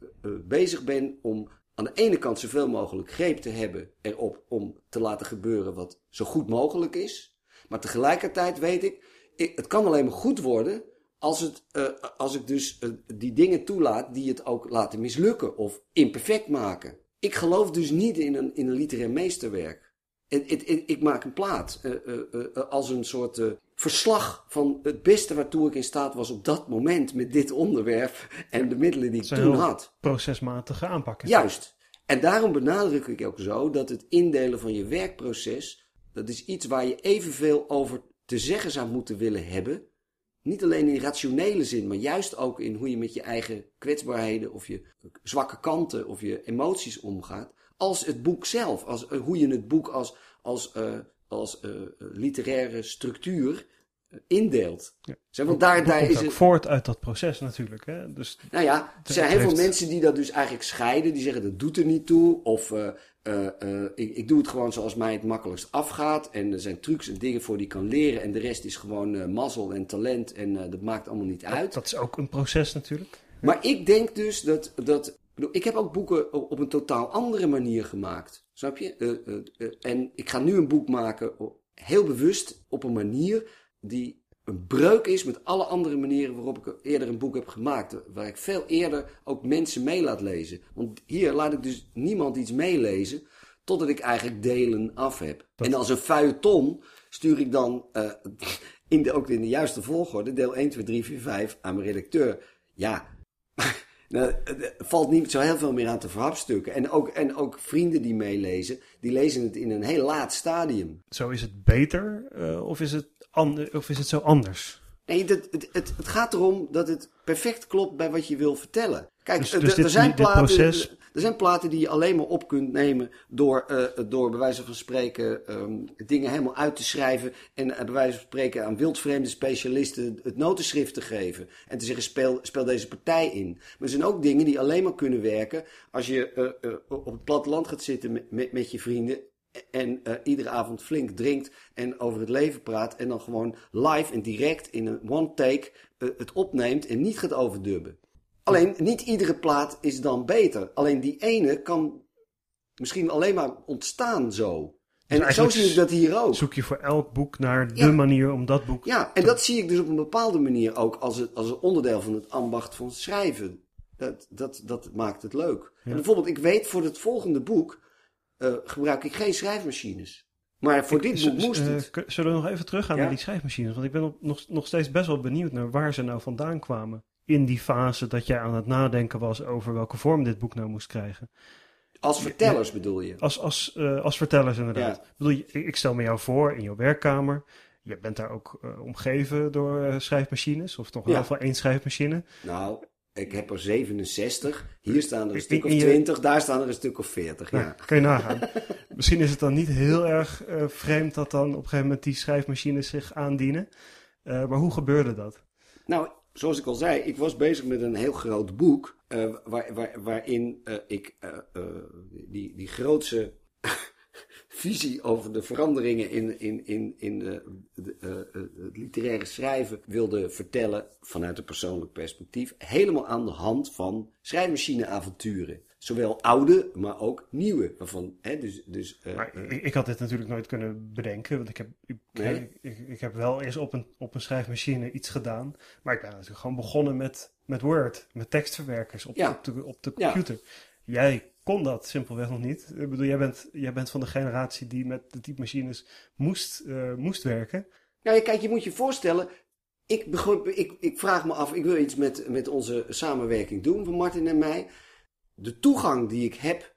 bezig ben om aan de ene kant zoveel mogelijk greep te hebben erop om te laten gebeuren wat zo goed mogelijk is. Maar tegelijkertijd weet ik, ik het kan alleen maar goed worden als, het, uh, als ik dus uh, die dingen toelaat die het ook laten mislukken of imperfect maken. Ik geloof dus niet in een, in een literair meesterwerk. Ik, ik, ik maak een plaat uh, als een soort verslag van het beste waartoe ik in staat was op dat moment met dit onderwerp en de middelen die ik toen had. Procesmatige aanpakken. Juist. En daarom benadruk ik ook zo dat het indelen van je werkproces, dat is iets waar je evenveel over te zeggen zou moeten willen hebben niet alleen in rationele zin, maar juist ook in hoe je met je eigen kwetsbaarheden of je zwakke kanten of je emoties omgaat. Als het boek zelf, als, uh, hoe je het boek als, als, uh, als uh, literaire structuur indeelt. Ja. Zeg, want daar, daar is het voort uit dat proces natuurlijk. Hè? Dus nou ja, er zijn heel veel mensen die dat dus eigenlijk scheiden. Die zeggen dat doet er niet toe. Of uh, uh, ik, ik, doe het gewoon zoals mij het makkelijkst afgaat. En er zijn trucs en dingen voor die ik kan leren. En de rest is gewoon mazzel en talent. En dat maakt allemaal niet uit. Dat is ook een proces natuurlijk. Maar ik denk dus dat... dat ik heb ook boeken op een totaal andere manier gemaakt. Snap je? en ik ga nu een boek maken, heel bewust, op een manier die een breuk is met alle andere manieren waarop ik eerder een boek heb gemaakt. Waar ik veel eerder ook mensen mee laat lezen. Want hier laat ik dus niemand iets meelezen totdat ik eigenlijk delen af heb. En als een feuilleton stuur ik dan uh, in de, ook in de juiste volgorde deel 1, 2, 3, 4, 5 aan mijn redacteur. Ja, nou, er valt niet zo heel veel meer aan te verhapstukken. En ook, en ook vrienden die meelezen, die lezen het in een heel laat stadium. Zo is het beter uh, of is het of is het zo anders? Nee, het, het, het, het, gaat erom dat het perfect klopt bij wat je wil vertellen. Kijk, dus, dus er, zijn platen, er zijn platen die je alleen maar op kunt nemen door, uh, door bij wijze van spreken um, dingen helemaal uit te schrijven. En uh, bij wijze van spreken aan wildvreemde specialisten het notenschrift te geven. En te zeggen, speel, speel deze partij in. Maar er zijn ook dingen die alleen maar kunnen werken als je uh, op het platteland gaat zitten met, met, met je vrienden en uh, iedere avond flink drinkt en over het leven praat en dan gewoon live en direct in een one take uh, het opneemt en niet gaat overdubben. Alleen niet iedere plaat is dan beter. Alleen die ene kan misschien alleen maar ontstaan zo. Dus en zo zie ik dat hier ook. Zoek je voor elk boek naar de manier om dat boek. Ja, en dat zie ik dus op een bepaalde manier ook als, het, als een onderdeel van het ambacht van schrijven. Dat, dat, dat maakt het leuk. En bijvoorbeeld, ik weet voor het volgende boek uh, gebruik ik geen schrijfmachines. Maar voor dit boek moest uh, het. Zullen we nog even teruggaan naar die schrijfmachines? Want ik ben nog, nog steeds best wel benieuwd naar waar ze nou vandaan kwamen. In die fase dat jij aan het nadenken was over welke vorm dit boek nou moest krijgen. Als vertellers bedoel je? Als, als, uh, als vertellers inderdaad. Ja. Bedoel ik stel me jou voor in jouw werkkamer. Je bent daar ook uh, omgeven door schrijfmachines. Of toch in ieder geval één schrijfmachine. Nou, ik heb er 67. Hier staan er een stuk of 20. Daar staan er een stuk of 40. Nou, ja. Kun je nagaan. Misschien is het dan niet heel erg uh, vreemd dat dan op een gegeven moment die schrijfmachines zich aandienen. Uh, maar hoe gebeurde dat? Nou, zoals ik al zei, ik was bezig met een heel groot boek. Uh, waar, waar, waarin ik die, die grootse visie over de veranderingen in, in, in, in de, uh, het literaire schrijven wilde vertellen vanuit een persoonlijk perspectief. Helemaal aan de hand van schrijfmachineavonturen. Zowel oude, maar ook nieuwe. Waarvan, hè, dus, dus, uh, ik, ik, had dit natuurlijk nooit kunnen bedenken. Want ik heb, ik, ik, ik, heb wel eerst op een, op een schrijfmachine iets gedaan. Maar ik ben natuurlijk gewoon begonnen met, met Word. Met tekstverwerkers op, op, de, op de computer. Jij kon dat simpelweg nog niet. Ik bedoel, jij bent, jij bent van de generatie die met de typemachines moest, uh, moest werken. Nou, kijk, je moet je voorstellen. Ik, ik, ik vraag me af, ik wil iets met, met onze samenwerking doen van Martin en mij. De toegang die ik heb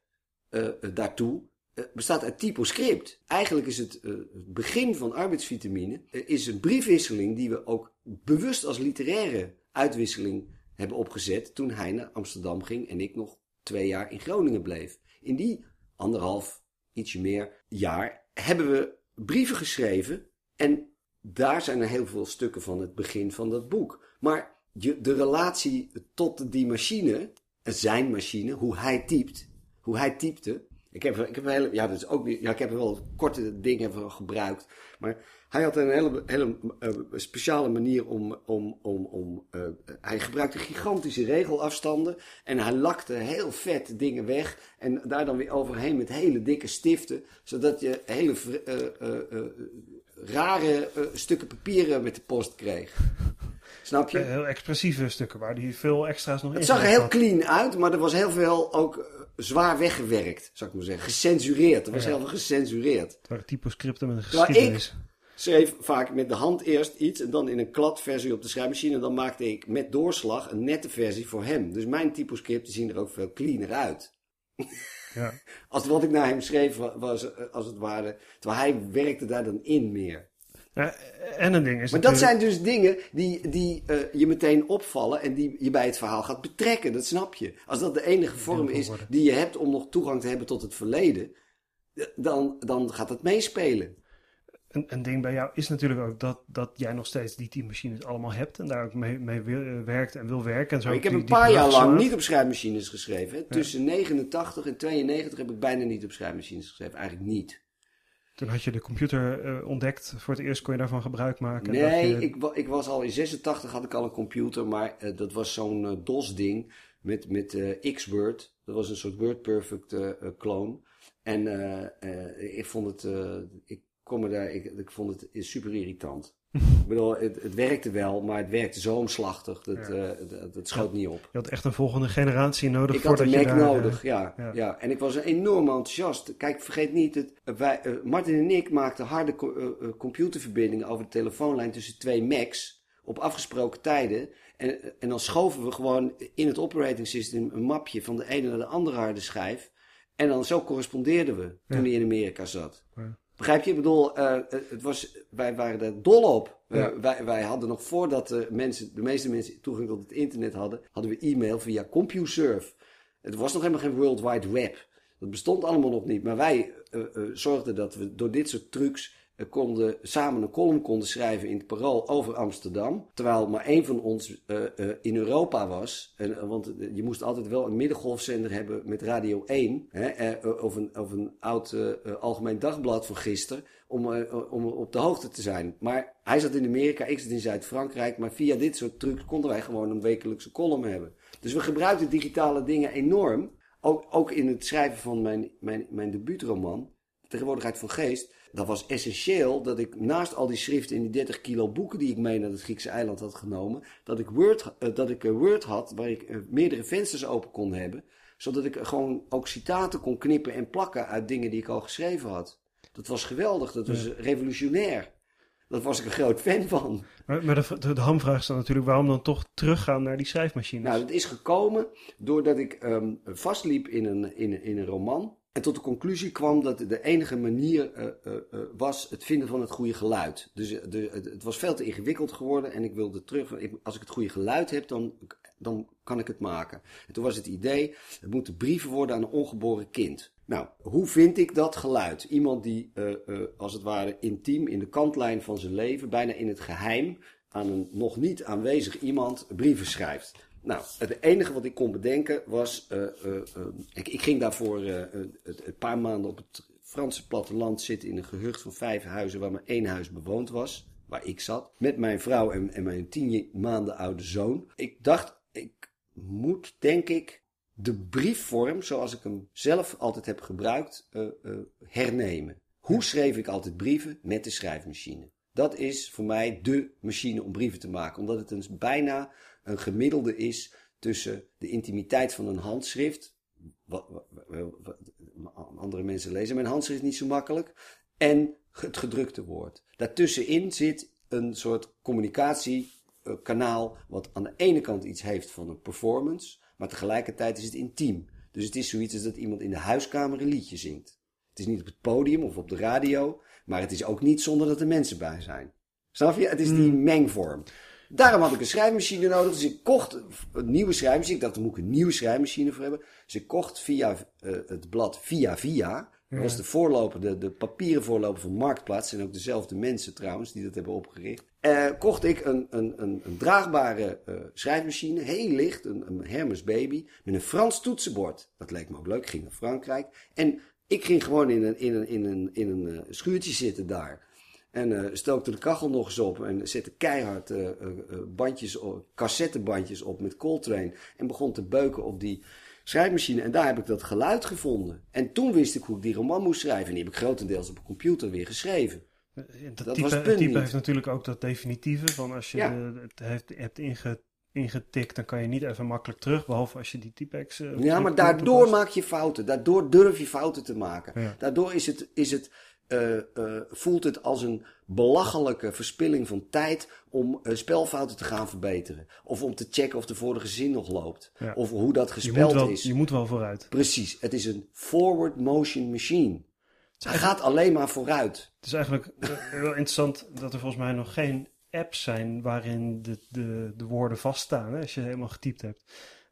daartoe eh, bestaat uit typoscript. Eigenlijk is het, eh, begin van arbeidsvitamine eh, is een briefwisseling die we ook bewust als literaire uitwisseling hebben opgezet toen hij naar Amsterdam ging en ik nog twee jaar in Groningen bleef. In die anderhalf, ietsje meer jaar hebben we brieven geschreven en daar zijn er heel veel stukken van het begin van dat boek. Maar de relatie tot die machine, zijn machine, hoe hij typt, hoe hij typte. Ik heb, ik heb ja, dat is ook ja, ik heb er wel korte dingen van gebruikt. Maar hij had een hele, hele uh, speciale manier om, om, om, om uh, hij gebruikte gigantische regelafstanden en hij lakte heel vet dingen weg en daar dan weer overheen met hele dikke stiften, zodat je hele uh, rare stukken papieren met de post kreeg. Snap je? Heel expressieve stukken waar die veel extra's nog in Het zag er heel clean uit, maar er was heel veel ook zwaar weggewerkt, zou ik maar zeggen. Gecensureerd. Er was heel veel gecensureerd. Het waren typoscripten met een geschiedenis. ik schreef vaak met de hand eerst iets en dan in een kladversie op de schrijfmachine. En dan maakte ik met doorslag een nette versie voor hem. Dus mijn typoscripten zien er ook veel cleaner uit. Ja. Als wat ik naar hem schreef was, als het ware. Terwijl hij werkte daar dan in meer. Ja, en een ding is. Maar dat zijn dus dingen die, die uh, je meteen opvallen en die je bij het verhaal gaat betrekken. Dat snap je. Als dat de enige vorm is die je hebt om nog toegang te hebben tot het verleden, dan, dan gaat het meespelen. Een, een ding bij jou is natuurlijk ook dat, dat jij nog steeds die machines allemaal hebt en daar ook mee, mee wil, werkt en wil werken. En zo ik heb een paar jaar lang niet op schrijfmachines geschreven. Tussen 89 en 92 heb ik bijna niet op schrijfmachines geschreven. Eigenlijk niet. Toen had je de computer uh, ontdekt. Voor het eerst kon je daarvan gebruik maken. Nee, je... ik, ik, was al in 86 had ik al een computer, maar uh, dat was zo'n uh, DOS-ding met, met Xword. Dat was een soort WordPerfect clone. En ik vond het, ik kom daar, ik, ik vond het super irritant. ik bedoel, het, het, werkte wel, maar het werkte zo omslachtig. Dat, ja. uh, dat, dat schoot niet op. Je had echt een volgende generatie nodig. Ik had een Mac nodig, ja, ja, ja. En ik was enorm enthousiast. Kijk, vergeet niet, het, wij, uh, Martin en ik maakten harde co computerverbindingen over de telefoonlijn tussen twee Macs. Op afgesproken tijden. En, en dan schoven we gewoon in het operating system een mapje van de ene naar de andere harde schijf. En dan zo correspondeerden we toen hij in Amerika zat. Ja. Begrijp je? Ik bedoel, uh, het was, wij waren er dol op. Ja. Uh, wij, wij hadden nog voordat de, mensen, de meeste mensen toegang tot het internet hadden, hadden we e-mail via CompuServe. Het was nog helemaal geen World Wide Web. Dat bestond allemaal nog niet. Maar wij uh, zorgden dat we door dit soort trucs konden, samen een column konden schrijven in het Parool over Amsterdam. Terwijl maar één van ons uh, uh, in Europa was. En, want je moest altijd wel een middengolfzender hebben met Radio 1. Hè, of, een, of een oud algemeen dagblad van gisteren. Om, om op de hoogte te zijn. Maar hij zat in Amerika, ik zat in Zuid-Frankrijk. Maar via dit soort trucs konden wij gewoon een wekelijkse column hebben. Dus we gebruikten digitale dingen enorm. Ook, ook in het schrijven van mijn, mijn, mijn debuutroman. Tegenwoordigheid van Geest dat was essentieel dat ik naast al die schriften in die 30 kilo boeken die ik mee naar het Griekse eiland had genomen, dat ik Word, uh, dat ik Word had waar ik uh, meerdere vensters open kon hebben, zodat ik gewoon ook citaten kon knippen en plakken uit dingen die ik al geschreven had. Dat was geweldig, dat was revolutionair. Daar was ik een groot fan van. Maar, maar de, de, de, hamvraag is dan natuurlijk waarom dan toch teruggaan naar die schrijfmachines? Nou, dat is gekomen doordat ik um, vastliep in een, in, in een roman. En tot de conclusie kwam dat de enige manier uh, uh, uh, was het vinden van het goede geluid. Dus de, het was veel te ingewikkeld geworden en ik wilde terug. Als ik het goede geluid heb, dan, dan kan ik het maken. En toen was het idee, het moeten brieven worden aan een ongeboren kind. Nou, hoe vind ik dat geluid? Iemand die als het ware intiem in de kantlijn van zijn leven, bijna in het geheim, aan een nog niet aanwezig iemand brieven schrijft. Nou, het enige wat ik kon bedenken was. Uh, uh, uh, ik, ik, ging daarvoor een paar maanden op het Franse platteland zitten in een gehucht van vijf huizen waar maar één huis bewoond was. Waar ik zat. Met mijn vrouw en, en mijn tien maanden oude zoon. Ik dacht, ik moet denk ik de briefvorm zoals ik hem zelf altijd heb gebruikt hernemen. Hoe schreef ik altijd brieven? Met de schrijfmachine. Dat is voor mij de machine om brieven te maken. Omdat het een bijna een gemiddelde is tussen de intimiteit van een handschrift. Wat, wat, andere mensen lezen mijn handschrift niet zo makkelijk. En het gedrukte woord. Daartussenin zit een soort communicatiekanaal. Wat aan de ene kant iets heeft van een performance. Maar tegelijkertijd is het intiem. Dus het is zoiets als dat iemand in de huiskamer een liedje zingt. Het is niet op het podium of op de radio. Maar het is ook niet zonder dat er mensen bij zijn. Snap je? Het is die mengvorm. Daarom had ik een schrijfmachine nodig. Dus ik kocht een nieuwe schrijfmachine. Ik dacht, daar moet ik een nieuwe schrijfmachine voor hebben. Dus ik kocht via uh, het blad Via Via. Dat was de voorloper, de, de papieren voorloper van Marktplaats. En ook dezelfde mensen trouwens die dat hebben opgericht. Uh, kocht ik een, een, een, een draagbare uh, schrijfmachine. Heel licht, een, een Hermes Baby. Met een Frans toetsenbord. Dat leek me ook leuk. Ik ging naar Frankrijk. En ik ging gewoon in een, in een, in een, in een schuurtje zitten daar. En uh, stookte de kachel nog eens op en zette keihard uh, bandjes, cassettebandjes op met Coltrane. En begon te beuken op die schrijfmachine. En daar heb ik dat geluid gevonden. En toen wist ik hoe ik die roman moest schrijven. En die heb ik grotendeels op een computer weer geschreven. Dat, dat type, was het punt type heeft natuurlijk ook dat definitieve. Van als je ja. het heeft, hebt inge, ingetikt, dan kan je niet even makkelijk terug. Behalve als je die typex... Uh, ja, maar daardoor maak je fouten. Daardoor durf je fouten te maken. Ja. Daardoor is het... Is het uh, uh, voelt het als een belachelijke verspilling van tijd om uh, spelfouten te gaan verbeteren. Of om te checken of de vorige zin nog loopt. Ja. Of hoe dat gespeld je wel, is. Je moet wel vooruit. Precies. Het is een forward motion machine. Hij gaat alleen maar vooruit. Het is eigenlijk wel interessant dat er volgens mij nog geen apps zijn waarin de, de, de woorden vaststaan. Hè, als je helemaal getypt hebt.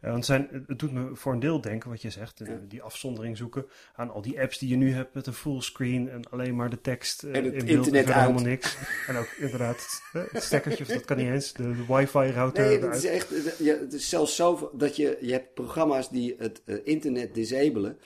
Uh, want zijn, het doet me voor een deel denken, wat je zegt, uh, die afzondering zoeken aan al die apps die je nu hebt met een fullscreen en alleen maar de tekst uh, en het in beeld internet en helemaal niks. en ook inderdaad het stekkertje, dat kan niet eens, de, de wifi router Nee, het is echt, ja, het is zelfs zo dat je, je hebt programma's die het internet disabelen.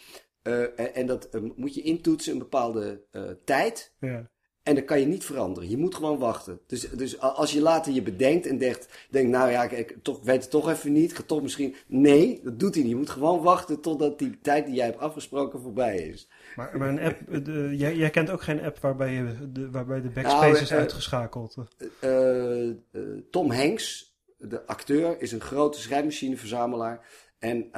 en dat moet je intoetsen een bepaalde tijd. Ja. En dat kan je niet veranderen. Je moet gewoon wachten. Dus, dus als je later je bedenkt en denkt, denk, nou ja, ik, ik toch, weet het toch even niet. Ik ga toch misschien. Nee, dat doet hij niet. Je moet gewoon wachten totdat die tijd die jij hebt afgesproken voorbij is. Maar, maar een app, de, jij, jij, kent ook geen app waarbij, je de, waarbij de backspace nou, is uh, uitgeschakeld? Uh, uh, Tom Hanks, de acteur, is een grote schrijfmachineverzamelaar. En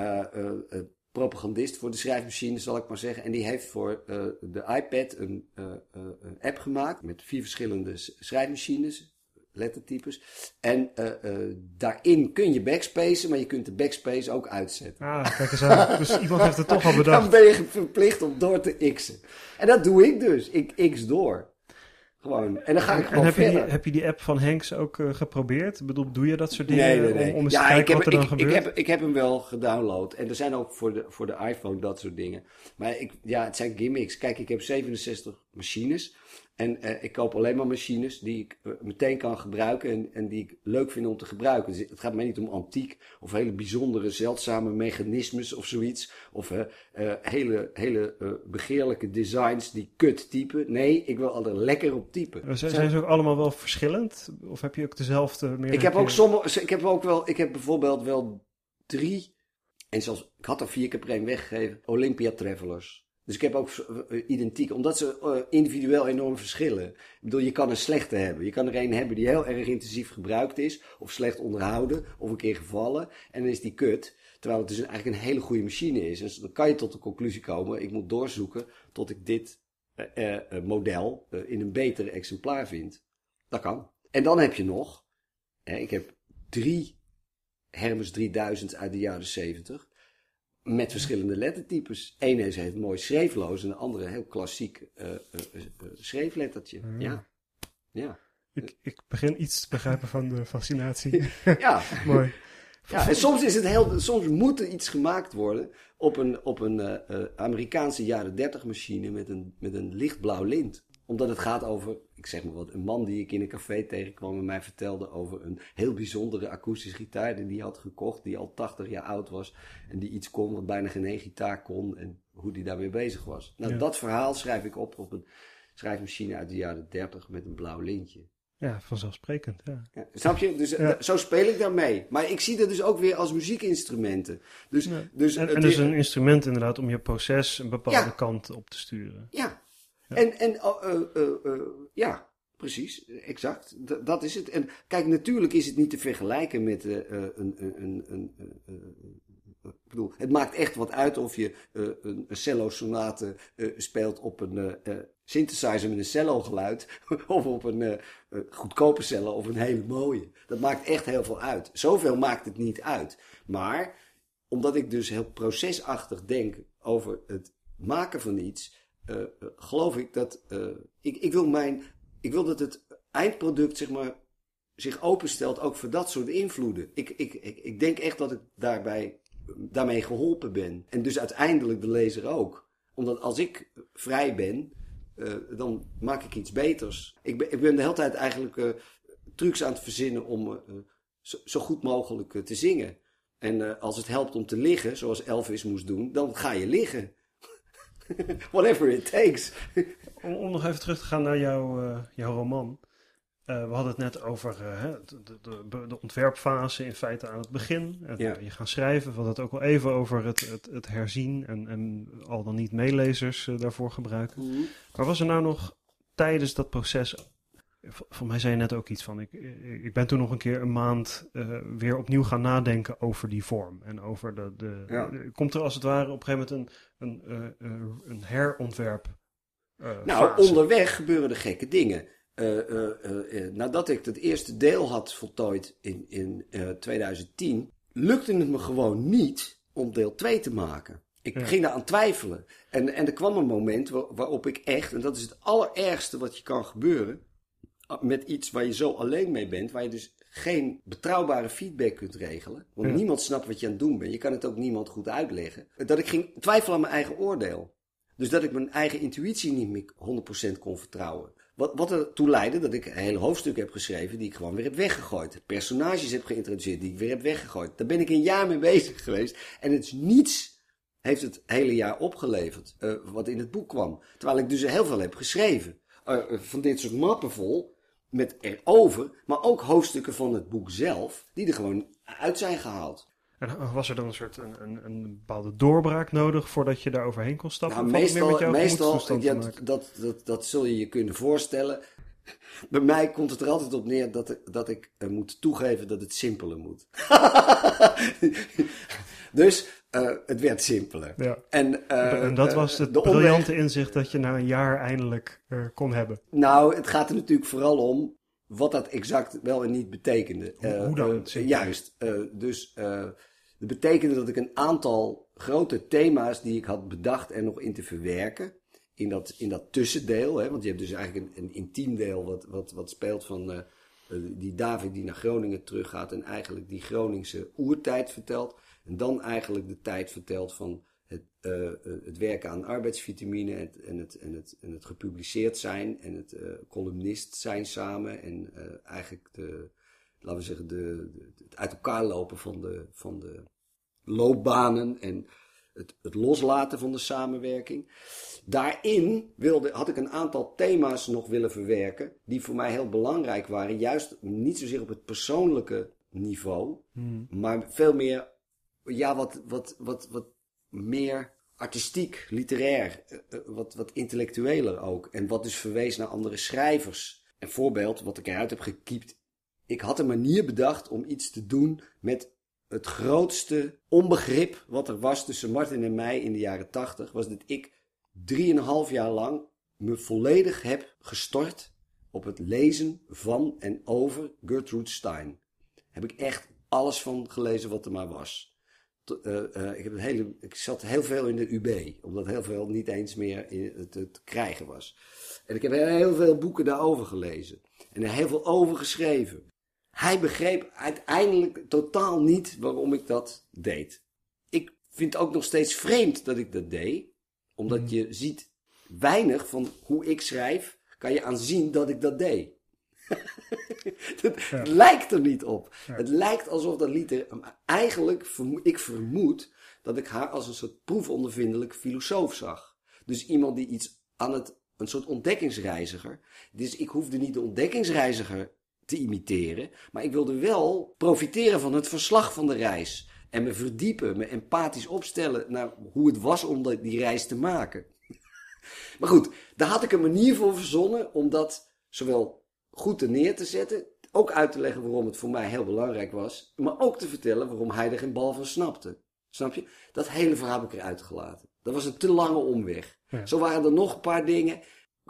propagandist voor de schrijfmachine, zal ik maar zeggen. En die heeft voor uh, de iPad een, uh, uh, een, app gemaakt met vier verschillende schrijfmachines, lettertypes. En daarin kun je backspacen, maar je kunt de backspace ook uitzetten. Ah, kijk eens aan. Dus iemand heeft het toch al bedacht. Dan ben je verplicht om door te x'en. En dat doe ik dus. Ik x door. Gewoon. En dan ga ik gewoon en heb verder. Je die, heb je die app van Hanks ook uh, geprobeerd? Ik bedoel, doe je dat soort dingen nee, nee, nee. om, om eens ja, te kijken ik heb, wat er ik, dan gebeurt? Ik heb, ik heb hem wel gedownload. En er zijn ook voor de, voor de iPhone dat soort dingen. Maar ik, ja, het zijn gimmicks. Kijk, ik heb 67 machines. En uh, ik koop alleen maar machines die ik uh, meteen kan gebruiken en, en, die ik leuk vind om te gebruiken. Dus het gaat mij niet om antiek of hele bijzondere, zeldzame mechanismes of zoiets. Of uh, hele, hele begeerlijke designs die kut typen. Nee, ik wil er lekker op typen. Zijn, zijn ze ook allemaal wel verschillend? Of heb je ook dezelfde? Ik heb ook sommige, ik heb ook wel, ik heb bijvoorbeeld wel drie, en zelfs, ik had er vier keer per één weggegeven, Olympia Travelers. Dus ik heb ook uh, identiek, omdat ze uh, individueel enorm verschillen. Ik bedoel, je kan een slechte hebben. Je kan er een hebben die heel erg intensief gebruikt is, of slecht onderhouden, of een keer gevallen, en dan is die kut. Terwijl het dus eigenlijk een hele goede machine is. En dan kan je tot de conclusie komen, ik moet doorzoeken tot ik dit model in een betere exemplaar vind. Dat kan. En dan heb je nog, ik heb drie Hermes 3000 uit de jaren 70 met verschillende lettertypes. Eén heeft mooi schreefloos en de andere heel klassiek uh, uh, uh, schreeflettertje. Mm. Ja. ja. Ik, ik begin iets te begrijpen van de fascinatie. ja. mooi. Ja, en soms, is het heel, soms moet er iets gemaakt worden op een, op een Amerikaanse jaren 30 machine met een, met een lichtblauw lint. Omdat het gaat over, ik zeg maar wat, een man die ik in een café tegenkwam en mij vertelde over een heel bijzondere akoestische gitaar die hij had gekocht, die al 80 jaar oud was en die iets kon wat bijna geen één gitaar kon en hoe die daarmee bezig was. Nou, Ja. dat verhaal schrijf ik op op een schrijfmachine uit de jaren 30 met een blauw lintje. Ja, vanzelfsprekend. Ja. Ja, snap je? Dus Ja. zo speel ik daarmee. Maar ik zie dat dus ook weer als muziekinstrumenten. Dus, Ja. dus En, dus is- een instrument inderdaad om je proces een bepaalde kant op te sturen. Ja. En, en oh, eh, eh, eh, ja, precies, exact. Dat is het. En kijk, natuurlijk is het niet te vergelijken met een. een, een, een ik bedoel, het maakt echt wat uit of je een, cello-sonate speelt op een synthesizer met een cello-geluid. of op een goedkope cello of een hele mooie. Dat maakt echt heel veel uit. Zoveel maakt het niet uit. Maar omdat ik dus heel procesachtig denk over het maken van iets, eh, geloof ik dat... eh, ik, ik, wil mijn, ik wil dat het eindproduct, zeg maar, zich openstelt ook voor dat soort invloeden. Ik, ik, ik, denk echt dat ik daarbij, daarmee geholpen ben. En dus uiteindelijk de lezer ook. Omdat als ik vrij ben, eh, dan maak ik iets beters. Ik ben, ik ben de hele tijd eigenlijk eh, trucs aan het verzinnen om eh, zo, zo goed mogelijk eh, te zingen. En eh, als het helpt om te liggen, zoals Elvis moest doen, dan ga je liggen. Whatever it takes. Om, om nog even terug te gaan naar jouw, eh, jouw roman. Eh, we hadden het net over eh, de, de, ontwerpfase in feite aan het begin. Ja. Je gaan schrijven. We hadden het ook al even over het, het, het herzien en, en al dan niet meelezers daarvoor gebruiken. Maar was er nou nog tijdens dat proces... Voor mij zei je net ook iets van... Ik, ik ben toen nog een keer een maand eh, weer opnieuw gaan nadenken over die vorm. En over de... de Ja. Komt er als het ware op een gegeven moment een, een, eh, een herontwerp Nou, fase? onderweg gebeuren er gekke dingen. Nadat ik het eerste deel had voltooid in, in eh, 2010, lukte het me gewoon niet om deel 2 te maken. Ik Ja. ging daar aan twijfelen. En, en er kwam een moment wa- waarop ik echt, en dat is het allerergste wat je kan gebeuren, met iets waar je zo alleen mee bent, waar je dus geen betrouwbare feedback kunt regelen. Want Ja. niemand snapt wat je aan het doen bent. Je kan het ook niemand goed uitleggen. Dat ik ging twijfelen aan mijn eigen oordeel. Dus dat ik mijn eigen intuïtie niet meer 100% kon vertrouwen. Wat, wat ertoe leidde dat ik een hele hoofdstuk heb geschreven die ik gewoon weer heb weggegooid. Personages heb geïntroduceerd die ik weer heb weggegooid. Daar ben ik een jaar mee bezig geweest. En het is niets heeft het hele jaar opgeleverd eh, wat in het boek kwam. Terwijl ik dus heel veel heb geschreven. Eh, eh, van dit soort mappen vol, met erover, maar ook hoofdstukken van het boek zelf, die er gewoon uit zijn gehaald. En was er dan een soort een, een, een bepaalde doorbraak nodig voordat je daar overheen kon stappen? Nou, meestal, meestal ja, dat, dat, dat zul je je kunnen voorstellen. Bij mij komt het er altijd op neer dat ik, dat ik eh, moet toegeven dat het simpeler moet. dus eh, het werd simpeler. Ja. En, eh, en dat eh, was het omweg- briljante inzicht dat je na een jaar eindelijk kon hebben. Nou, het gaat er natuurlijk vooral om wat dat exact wel en niet betekende. Hoe- hoe dan? juist. Dus dat betekende dat ik een aantal grote thema's die ik had bedacht en nog in te verwerken. In dat, in dat tussendeel. Hè, want je hebt dus eigenlijk een, een intiem deel wat, wat, wat speelt van die David die naar Groningen teruggaat. En eigenlijk die Groningse oertijd vertelt. En dan eigenlijk de tijd vertelt van het, eh, eh, het werken aan arbeidsvitamine het, en, het, en, het, en het gepubliceerd zijn en het eh, columnist zijn samen en eigenlijk de, laten we zeggen, de, de- het uit elkaar lopen van de, van de loopbanen en het, het loslaten van de samenwerking. Daarin wilde, had ik een aantal thema's nog willen verwerken die voor mij heel belangrijk waren, juist niet zozeer op het persoonlijke niveau, maar veel meer ja, wat, wat, wat, wat meer artistiek, literair, eh, eh, wat, wat intellectueler ook. En wat dus verwees naar andere schrijvers. Een voorbeeld, wat ik eruit heb gekiept. Ik had een manier bedacht om iets te doen met het grootste onbegrip wat er was tussen Martin en mij in de jaren tachtig. Was dat ik drieënhalf jaar lang me volledig heb gestort op het lezen van en over Gertrude Stein. Heb ik echt alles van gelezen wat er maar was. Eh, eh, ik, heb het hele, ik zat heel veel in de UB, omdat heel veel niet eens meer in, te, te krijgen was. En ik heb heel veel boeken daarover gelezen. En er heel veel over geschreven. Hij begreep uiteindelijk totaal niet waarom ik dat deed. Ik vind het ook nog steeds vreemd dat ik dat deed. Omdat je ziet weinig van hoe ik schrijf, kan je aanzien dat ik dat deed. Het lijkt er niet op. Het lijkt alsof dat lied er... Eigenlijk, vermo- ik vermoed dat ik haar als een soort proefondervindelijk filosoof zag. Dus iemand die iets aan het... Een soort ontdekkingsreiziger. Dus ik hoefde niet de ontdekkingsreiziger te imiteren. Maar ik wilde wel profiteren van het verslag van de reis. En me verdiepen, me empathisch opstellen naar hoe het was om dat- die reis te maken. Maar goed, daar had ik een manier voor verzonnen om dat zowel goed er neer te zetten, ook uit te leggen waarom het voor mij heel belangrijk was, maar ook te vertellen waarom hij er geen bal van snapte. Snap je? Dat hele verhaal heb ik eruit gelaten. Dat was een te lange omweg. Ja. Zo waren er nog een paar dingen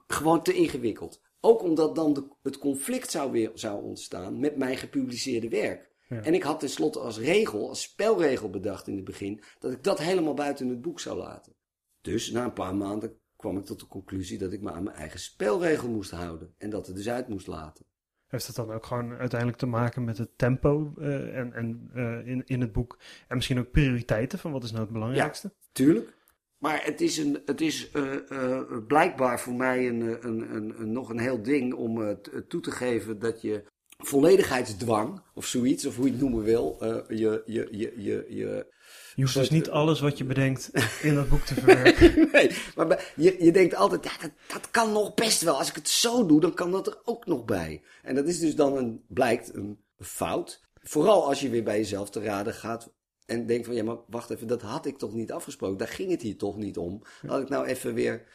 gewoon te ingewikkeld. Ook omdat dan de, het conflict zou weer zou ontstaan met mijn gepubliceerde werk. Ja. En ik had tenslotte als regel, als spelregel bedacht in het begin, dat ik dat helemaal buiten het boek zou laten. Dus na een paar maanden kwam ik tot de conclusie dat ik me aan mijn eigen spelregel moest houden. En dat het dus uit moest laten. Heeft het dan ook gewoon uiteindelijk te maken met het tempo uh, en, en uh, in, in het boek? En misschien ook prioriteiten van wat is nou het belangrijkste? Ja, tuurlijk. Maar het is, een, het is uh, blijkbaar voor mij een, een, een, een, nog een heel ding om toe te geven dat je volledigheidsdwang of zoiets, of hoe je het noemen wil, je, je, je, je, je je hoeft dus niet alles wat je bedenkt in dat boek te verwerken. nee, maar je, je denkt altijd, ja, dat, dat kan nog best wel. Als ik het zo doe, dan kan dat er ook nog bij. En dat is dus dan een, blijkt een fout. Vooral als je weer bij jezelf te raden gaat en denkt van, ja, maar wacht even, dat had ik toch niet afgesproken. Daar ging het hier toch niet om. Had ik nou even weer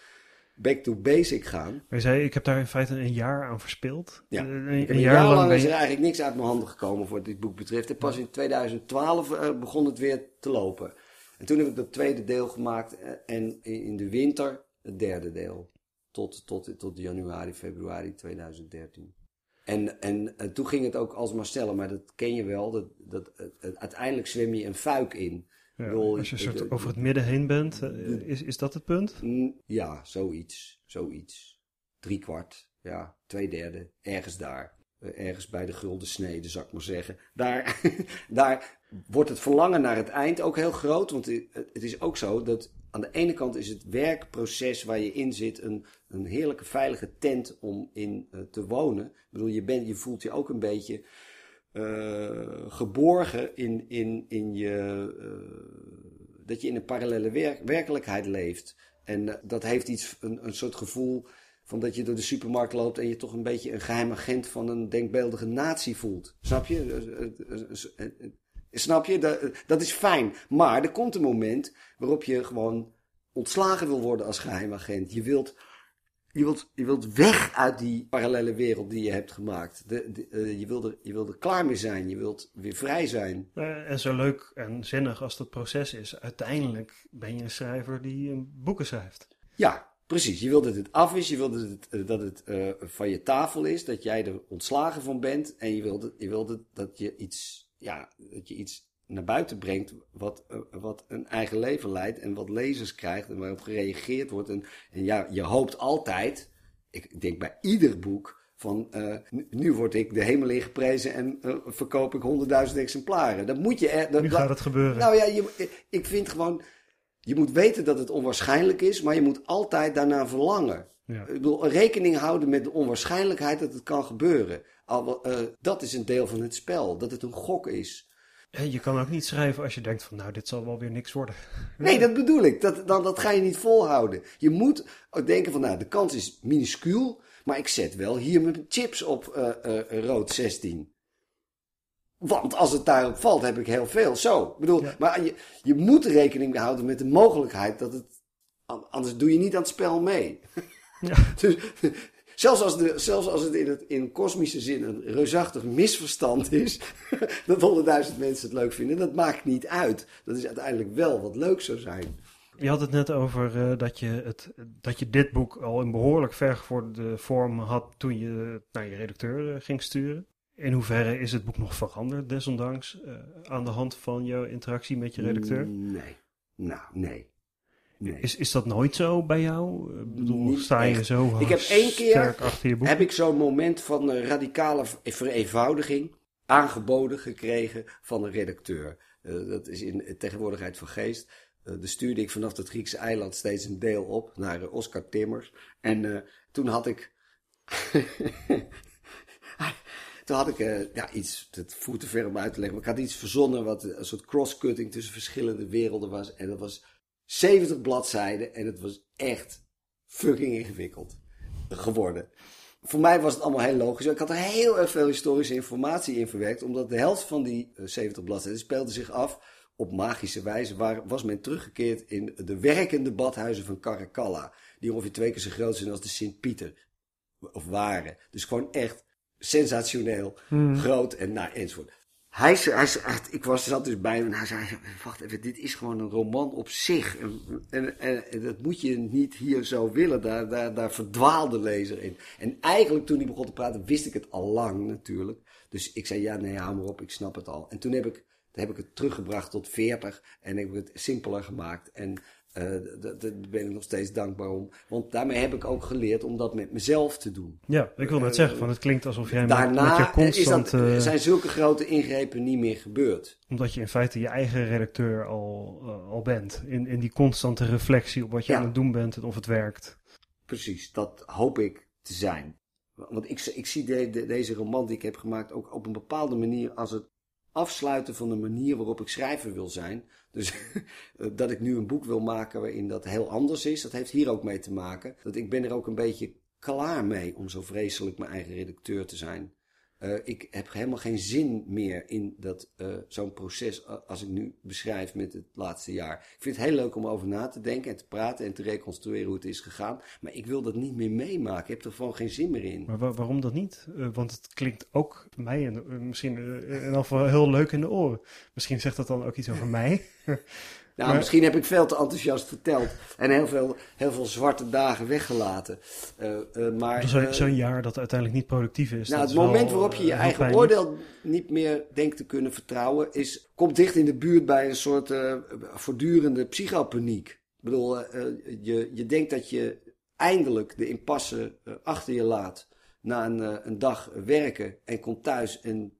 back to basic gaan. Maar je zei, ik heb daar in feite een jaar aan verspild. Ja, een, een, jaar, lang is er eigenlijk niks uit mijn handen gekomen voor dit boek betreft. En pas in 2012 uh, begon het weer te lopen. En toen heb ik dat tweede deel gemaakt uh, en in de winter het derde deel. Tot, tot, tot januari, februari 2013. En, en, en toen ging het ook alsmaar sneller, maar dat ken je wel. Dat, dat, uiteindelijk zwem je een fuik in. Ja, als je soort over het midden heen bent, eh, is, is dat het punt? Mm, ja, zoiets. Zoiets. Drie kwart, ja, twee derde, ergens daar. Eh, ergens bij de gulden snede, zou ik maar zeggen. Daar, daar wordt het verlangen naar het eind ook heel groot. Want het is ook zo dat aan de ene kant is het werkproces waar je in zit een, een heerlijke veilige tent om in uh, te wonen. Ik bedoel, je, bent, je voelt je ook een beetje uh, geborgen in, in, in je. Uh, dat je in een parallele werk, werkelijkheid leeft. En uh, dat heeft iets, een, een soort gevoel van dat je door de supermarkt loopt en je toch een beetje een geheim agent van een denkbeeldige natie voelt. Snap je? Snap je? Dat, dat is fijn. Maar er komt een moment waarop je gewoon ontslagen wil worden als geheimagent. Je wilt je wilt, je wilt weg uit die parallele wereld die je hebt gemaakt. De, uh, je, wilt er, je wilt er klaar mee zijn. Je wilt weer vrij zijn. Uh, en zo leuk en zinnig als dat proces is, uiteindelijk ben je een schrijver die boeken schrijft. Ja, precies. Je wilt dat het af is. Je wilt dat het, uh, dat het van je tafel is. Dat jij er ontslagen van bent. En je wilt, je wilt dat je iets, ja, dat je iets naar buiten brengt wat, uh, wat een eigen leven leidt en wat lezers krijgt en waarop gereageerd wordt. En, en ja, je hoopt altijd, ik denk bij ieder boek, van uh, nu word ik de hemel ingeprezen en uh, verkoop ik honderdduizend exemplaren. Dat moet je er. Dat, nu gaat het gebeuren. Nou ja, je, ik vind gewoon, je moet weten dat het onwaarschijnlijk is, maar je moet altijd daarna verlangen. Ja. Ik bedoel, rekening houden met de onwaarschijnlijkheid dat het kan gebeuren. Al, uh, dat is een deel van het spel, dat het een gok is. Je kan ook niet schrijven als je denkt van nou, dit zal wel weer niks worden. Nee, dat bedoel ik. Dat, dan, dat ga je niet volhouden. Je moet ook denken van nou, de kans is minuscuul. Maar ik zet wel hier mijn chips op uh, uh, rood 16. Want als het daarop valt, heb ik heel veel. Zo. Ik bedoel, maar je, je moet rekening houden met de mogelijkheid dat het. Anders doe je niet aan het spel mee. Ja. dus, Zelfs als, de, zelfs als het in, het in kosmische zin een reusachtig misverstand is, dat honderdduizend mensen het leuk vinden, dat maakt niet uit. Dat is uiteindelijk wel wat leuk zou zijn. Je had het net over uh, dat, je het, dat je dit boek al in behoorlijk vergevorderde vorm had toen je naar je redacteur uh, ging sturen. In hoeverre is het boek nog veranderd, desondanks, uh, aan de hand van jouw interactie met je redacteur? Nee. Nou, nee. Is, is dat nooit zo bij jou? Ik bedoel, sta je zo Ik heb één keer heb ik zo'n moment van radicale vereenvoudiging aangeboden gekregen van een redacteur. Uh, dat is in tegenwoordigheid van geest. Uh, dus stuurde ik vanaf het Griekse eiland steeds een deel op naar uh, Oscar Timmers. En toen had ik. toen had ik ja, iets. Het voert te ver om uit te leggen. Maar ik had iets verzonnen wat een soort cross-cutting tussen verschillende werelden was. En dat was 70 bladzijden en het was echt fucking ingewikkeld geworden. Voor mij was het allemaal heel logisch. Ik had er heel erg veel historische informatie in verwerkt, omdat de helft van die 70 eh, bladzijden speelde zich af op magische wijze. Waar was men teruggekeerd in de werkende badhuizen van Caracalla, die ongeveer twee keer zo groot zijn als de Sint-Pieter. Of waren. Dus gewoon echt sensationeel, hmm. groot en nou, enzovoort. Hij, hij, ik was, zat dus bij hem en hij zei, wacht even, dit is gewoon een roman op zich. En, en, en, dat moet je niet hier zo willen, daar, daar, daar verdwaalde lezer in. En eigenlijk toen hij begon te praten, wist ik het al lang natuurlijk. Dus ik zei, ja, nee, hou maar op, ik snap het al. En toen heb ik, heb ik het teruggebracht tot 40 en heb ik het simpeler gemaakt. En Daar ben ik nog steeds dankbaar om. Want daarmee heb ik ook geleerd om dat met mezelf te doen. Ja, ik wil net uh, zeggen, van het klinkt alsof jij daarna met, je constant... Is dat, zijn zulke grote ingrepen niet meer gebeurd. Omdat je in feite je eigen redacteur al, al bent. In, in die constante reflectie op wat je ja. aan het doen bent en of het werkt. Precies, dat hoop ik te zijn. Want ik, ik zie de, de, deze roman die ik heb gemaakt ook op een bepaalde manier als het afsluiten van de manier waarop ik schrijver wil zijn. Dus dat ik nu een boek wil maken waarin dat heel anders is, dat heeft hier ook mee te maken. Dat ik ben er ook een beetje klaar mee om zo vreselijk mijn eigen redacteur te zijn. Uh, ik heb helemaal geen zin meer in dat uh, zo'n proces als ik nu beschrijf met het laatste jaar. Ik vind het heel leuk om over na te denken en te praten en te reconstrueren hoe het is gegaan. Maar ik wil dat niet meer meemaken. Ik heb er gewoon geen zin meer in. Maar wa waarom dat niet? Uh, want het klinkt ook mij en misschien in ieder geval heel leuk in de oren. Misschien zegt dat dan ook iets over mij. Nou, maar... misschien heb ik veel te enthousiast verteld. En heel veel, heel veel zwarte dagen weggelaten. Uh, uh, maar, Zo'n zo jaar dat uiteindelijk niet productief is. Nou, het moment waarop je je eigen pijnlijk. oordeel niet meer denkt te kunnen vertrouwen... Is, komt dicht in de buurt bij een soort voortdurende psychopaniek. Ik bedoel, je, je denkt dat je eindelijk de impasse achter je laat... na een, een dag werken en komt thuis en...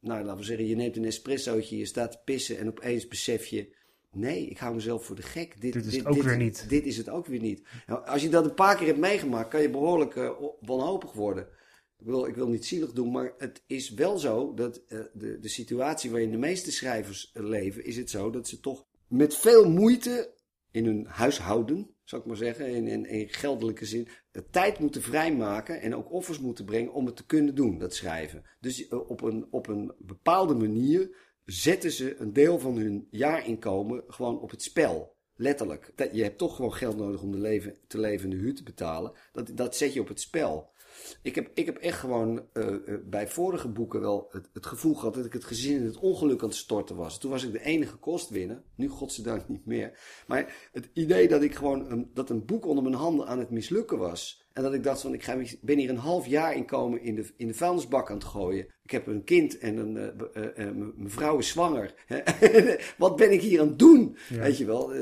nou, laten we zeggen, je neemt een espressootje, je staat te pissen en opeens besef je Nee, ik hou mezelf voor de gek. Dit, dit is het ook weer niet. Dit is het ook weer niet. Nou, als je dat een paar keer hebt meegemaakt, kan je behoorlijk uh, wanhopig worden. Ik wil, ik wil niet zielig doen, maar het is wel zo dat uh, de, de situatie waarin de meeste schrijvers leven, is het zo dat ze toch met veel moeite in hun huishouden, zou ik maar zeggen, in, in, in geldelijke zin, de tijd moeten vrijmaken en ook offers moeten brengen om het te kunnen doen, dat schrijven. Dus uh, op, een, op een bepaalde manier zetten ze een deel van hun jaarinkomen gewoon op het spel. Letterlijk. Je hebt toch gewoon geld nodig om de leven, te leven en de huur te betalen. Dat, dat zet je op het spel. Ik heb, ik heb echt gewoon uh, uh, bij vorige boeken wel het, het, gevoel gehad dat ik het gezin in het ongeluk aan het storten was. Toen was ik de enige kostwinner. Nu godzijdank niet meer. Maar het idee dat ik gewoon dat een boek onder mijn handen aan het mislukken was. En dat ik dacht van, ik ga, ben hier een half jaar inkomen in de, in de vuilnisbak aan het gooien. Ik heb een kind en een, uh, uh, uh, mijn vrouw is zwanger. Wat ben ik hier aan het doen? Ja. Weet je wel.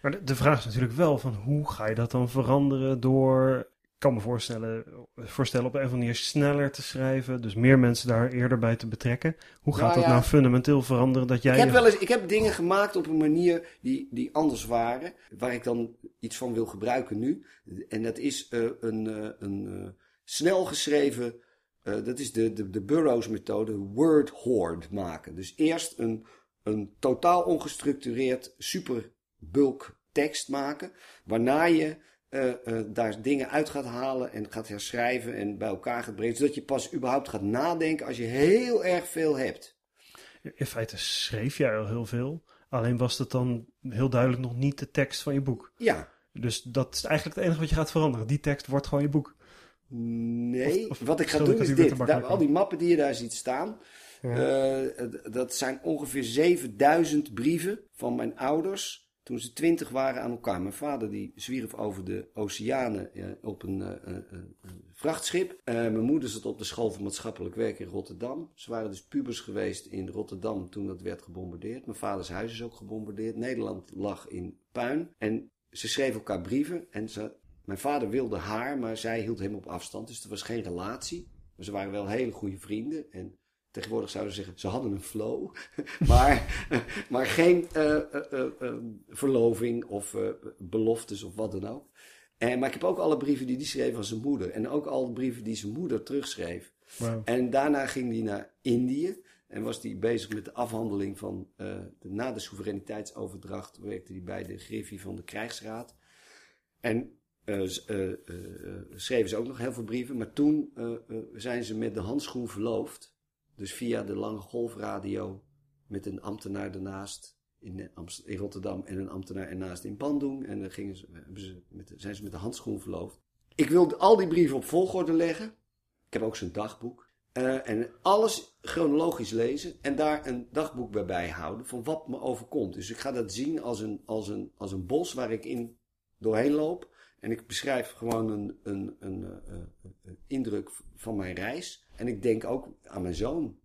maar de, de, vraag is natuurlijk wel van, hoe ga je dat dan veranderen door kan me voorstellen, voorstellen op een of andere manier sneller te schrijven. Dus meer mensen daar eerder bij te betrekken. Hoe gaat nou, dat ja. nou fundamenteel veranderen dat jij... Ik heb, wel eens, ik heb dingen gemaakt op een manier die, die anders waren. Waar ik dan iets van wil gebruiken nu. En dat is uh, een, uh, een uh, snel geschreven... dat is de, de, de Burroughs methode, word hoard maken. Dus eerst een, een totaal ongestructureerd super bulk tekst maken. Waarna je uh, uh, daar dingen uit gaat halen en gaat herschrijven en bij elkaar gaat brengen. Zodat je pas überhaupt gaat nadenken als je heel erg veel hebt. In feite schreef jij al heel veel. Alleen was het dan heel duidelijk nog niet de tekst van je boek. Ja. Dus dat is eigenlijk het enige wat je gaat veranderen. Die tekst wordt gewoon je boek. Nee, of, of, wat ik ga doen is dit. Daar, al die mappen die je daar ziet staan. Ja. Uh, dat zijn ongeveer 7000 brieven van mijn ouders toen ze twintig waren aan elkaar. Mijn vader die zwierf over de oceanen eh, op een, uh, uh, vrachtschip. mijn moeder zat op de school van maatschappelijk werk in Rotterdam. Ze waren dus pubers geweest in Rotterdam toen dat werd gebombardeerd. Mijn vaders huis is ook gebombardeerd. Nederland lag in puin. En ze schreven elkaar brieven. En ze, mijn vader wilde haar, maar zij hield hem op afstand. Dus er was geen relatie. Maar ze waren wel hele goede vrienden. En Tegenwoordig zouden ze zeggen, ze hadden een flow, maar, maar geen uh, uh, uh, verloving of beloftes of wat dan ook. En, maar ik heb ook alle brieven die hij schreef aan zijn moeder. En ook alle brieven die zijn moeder terugschreef. Wow. En daarna ging hij naar Indië. En was hij bezig met de afhandeling van, de, na de soevereiniteitsoverdracht, werkte hij bij de griffie van de krijgsraad. En schreven ze ook nog heel veel brieven. Maar toen zijn ze met de handschoen verloofd. Dus via de lange golfradio met een ambtenaar ernaast in, Rotterdam en een ambtenaar ernaast in Bandung. En dan gingen ze, ze met, zijn ze met de handschoen verloofd. Ik wilde al die brieven op volgorde leggen. Ik heb ook zijn dagboek. Uh, en alles chronologisch lezen en daar een dagboek bij bijhouden van wat me overkomt. Dus ik ga dat zien als een, als een, als een bos waar ik in doorheen loop. En ik beschrijf gewoon een, een, een, een, een indruk van mijn reis. En ik denk ook aan mijn zoon.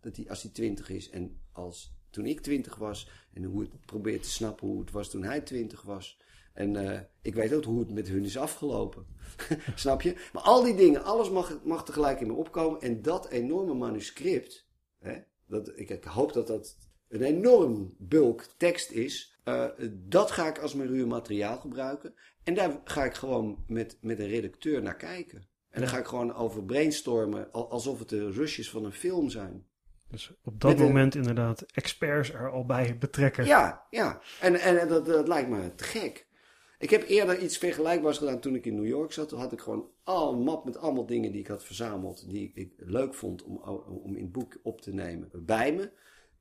Dat hij, als hij twintig is en als toen ik twintig was. En hoe het probeert te snappen hoe het was toen hij twintig was. En ik weet ook hoe het met hun is afgelopen. Snap je? Maar al die dingen, alles mag, mag tegelijk in me opkomen. En dat enorme manuscript, hè, dat, ik, ik hoop dat dat een enorm bulk tekst is. Dat ga ik als mijn ruwe materiaal gebruiken. En daar ga ik gewoon met, met een redacteur naar kijken. En dan ga ik gewoon over brainstormen, alsof het de rushes van een film zijn. Dus op dat moment inderdaad experts er al bij betrekken. Ja, ja. En, en dat, dat lijkt me te gek. Ik heb eerder iets vergelijkbaars gedaan toen ik in New York zat. Toen had ik gewoon al een map met allemaal dingen die ik had verzameld. Die ik leuk vond om, om in het boek op te nemen bij me.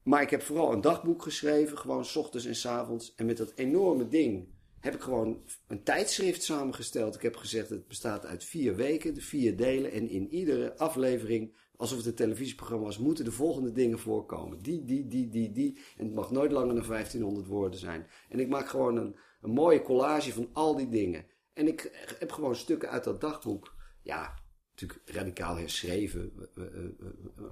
Maar ik heb vooral een dagboek geschreven. Gewoon s ochtends en s avonds. En met dat enorme ding heb ik gewoon een tijdschrift samengesteld. Ik heb gezegd het bestaat uit vier weken. De vier delen. En in iedere aflevering alsof het een televisieprogramma was, moeten de volgende dingen voorkomen. Die, die, die, die, die. En het mag nooit langer dan 1500 woorden zijn. En ik maak gewoon een, een mooie collage van al die dingen. En ik heb gewoon stukken uit dat dagboek. Ja, natuurlijk radicaal herschreven.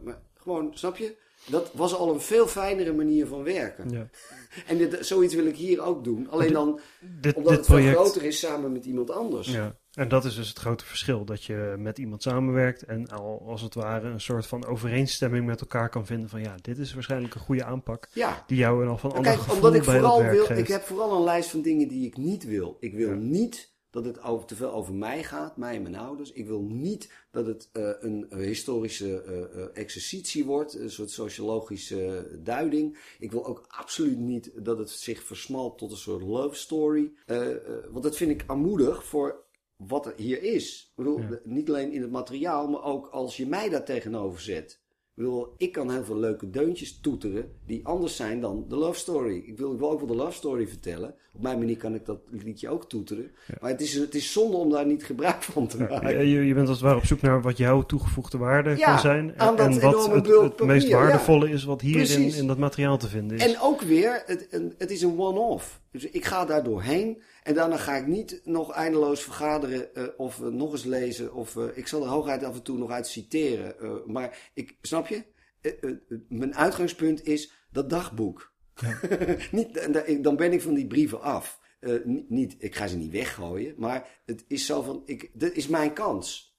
Maar gewoon, snap je? Dat was al een veel fijnere manier van werken. Ja. En dit, zoiets wil ik hier ook doen. Alleen dan, dit, omdat dit het project... veel groter is samen met iemand anders. Ja. En dat is dus het grote verschil. Dat je met iemand samenwerkt en al als het ware een soort van overeenstemming met elkaar kan vinden. Van ja, dit is waarschijnlijk een goede aanpak. Ja. Die jou en al van andere Kijk, omdat ik vooral wil, Ik heb vooral een lijst van dingen die ik niet wil. Ik wil niet dat het over, te veel over mij gaat, mij en mijn ouders. Ik wil niet dat het uh, een historische uh, exercitie wordt, een soort sociologische duiding. Ik wil ook absoluut niet dat het zich versmalt tot een soort love story. want dat vind ik armoedig voor wat er hier is. Ik bedoel, niet alleen in het materiaal, maar ook als je mij daar tegenover zet. Ik bedoel, ik kan heel veel leuke deuntjes toeteren die anders zijn dan de love story. Ik wil, ik wil ook wel de love story vertellen. Op mijn manier kan ik dat liedje ook toeteren. Maar het is, het is zonde om daar niet gebruik van te maken. je, je, bent als het ware op zoek naar wat jouw toegevoegde waarde kan zijn. En, en wat het, het meest waardevolle is wat hier in, in dat materiaal te vinden is. En ook weer, het, het is een one-off. Dus ik ga daar doorheen. En daarna ga ik niet nog eindeloos vergaderen uh, of uh, nog eens lezen. Of uh, ik zal er hooguit af en toe nog uit citeren. maar ik, snap je? mijn uitgangspunt is dat dagboek. Ja. niet, dan ben ik van die brieven af. Niet, niet, ik ga ze niet weggooien. Maar het is zo van, ik, dit is mijn kans.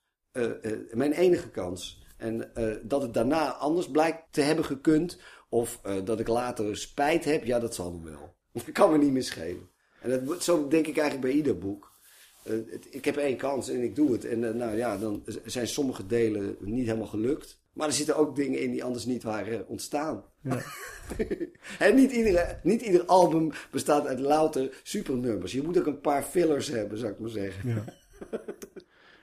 mijn enige kans. En dat het daarna anders blijkt te hebben gekund. Of dat ik later spijt heb. Ja, dat zal nog wel. Dat kan me niet meer schelen. En dat, zo denk ik eigenlijk bij ieder boek. Uh, het, ik heb één kans en ik doe het. En uh, nou ja, dan zijn sommige delen niet helemaal gelukt. Maar er zitten ook dingen in die anders niet waren ontstaan. Ja. en niet, iedere, niet ieder album bestaat uit louter supernummers. Je moet ook een paar fillers hebben, zou ik maar zeggen. Ja.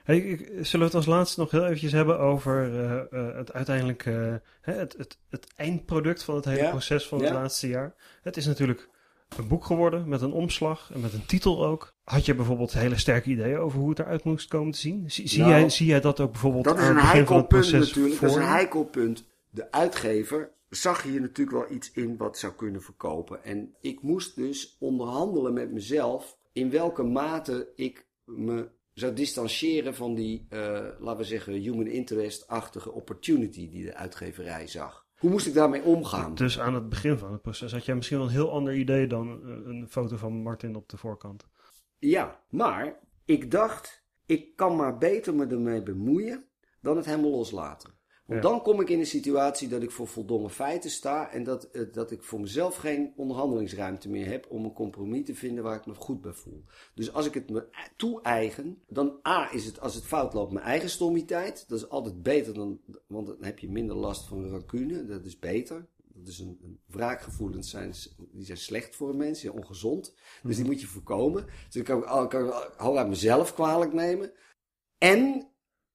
Hey, zullen we het als laatste nog heel eventjes hebben over uh, het uiteindelijk het, het, het, eindproduct van het hele proces van het laatste jaar? Het is natuurlijk een boek geworden met een omslag en met een titel ook. Had je bijvoorbeeld hele sterke ideeën over hoe het eruit moest komen te zien? Zie, zie, nou, jij, zie jij dat ook bijvoorbeeld dat is een heikel punt natuurlijk. Dat is een heikel punt. De uitgever zag hier natuurlijk wel iets in wat zou kunnen verkopen. En ik moest dus onderhandelen met mezelf in welke mate ik me zou distancieren van die, uh, laten we zeggen, human interest-achtige opportunity die de uitgeverij zag. Hoe moest ik daarmee omgaan? Dus aan het begin van het proces had jij misschien wel een heel ander idee dan een foto van Martin op de voorkant. Ja, maar ik dacht, ik kan maar beter me ermee bemoeien dan het helemaal loslaten. Want dan kom ik in een situatie dat ik voor voldongen feiten sta en dat, eh, dat ik voor mezelf geen onderhandelingsruimte meer heb om een compromis te vinden waar ik me goed bij voel. Dus als ik het me toe-eigen, dan A is het als het fout loopt mijn eigen stommiteit. Dat is altijd beter dan, want dan heb je minder last van rancune. Dat is beter. Dat is een, een wraakgevoelens zijn, die zijn slecht voor een mens, die zijn ongezond. Dus die mhm. moet je voorkomen. Dus ik kan, kan ik hooguit mezelf kwalijk nemen. En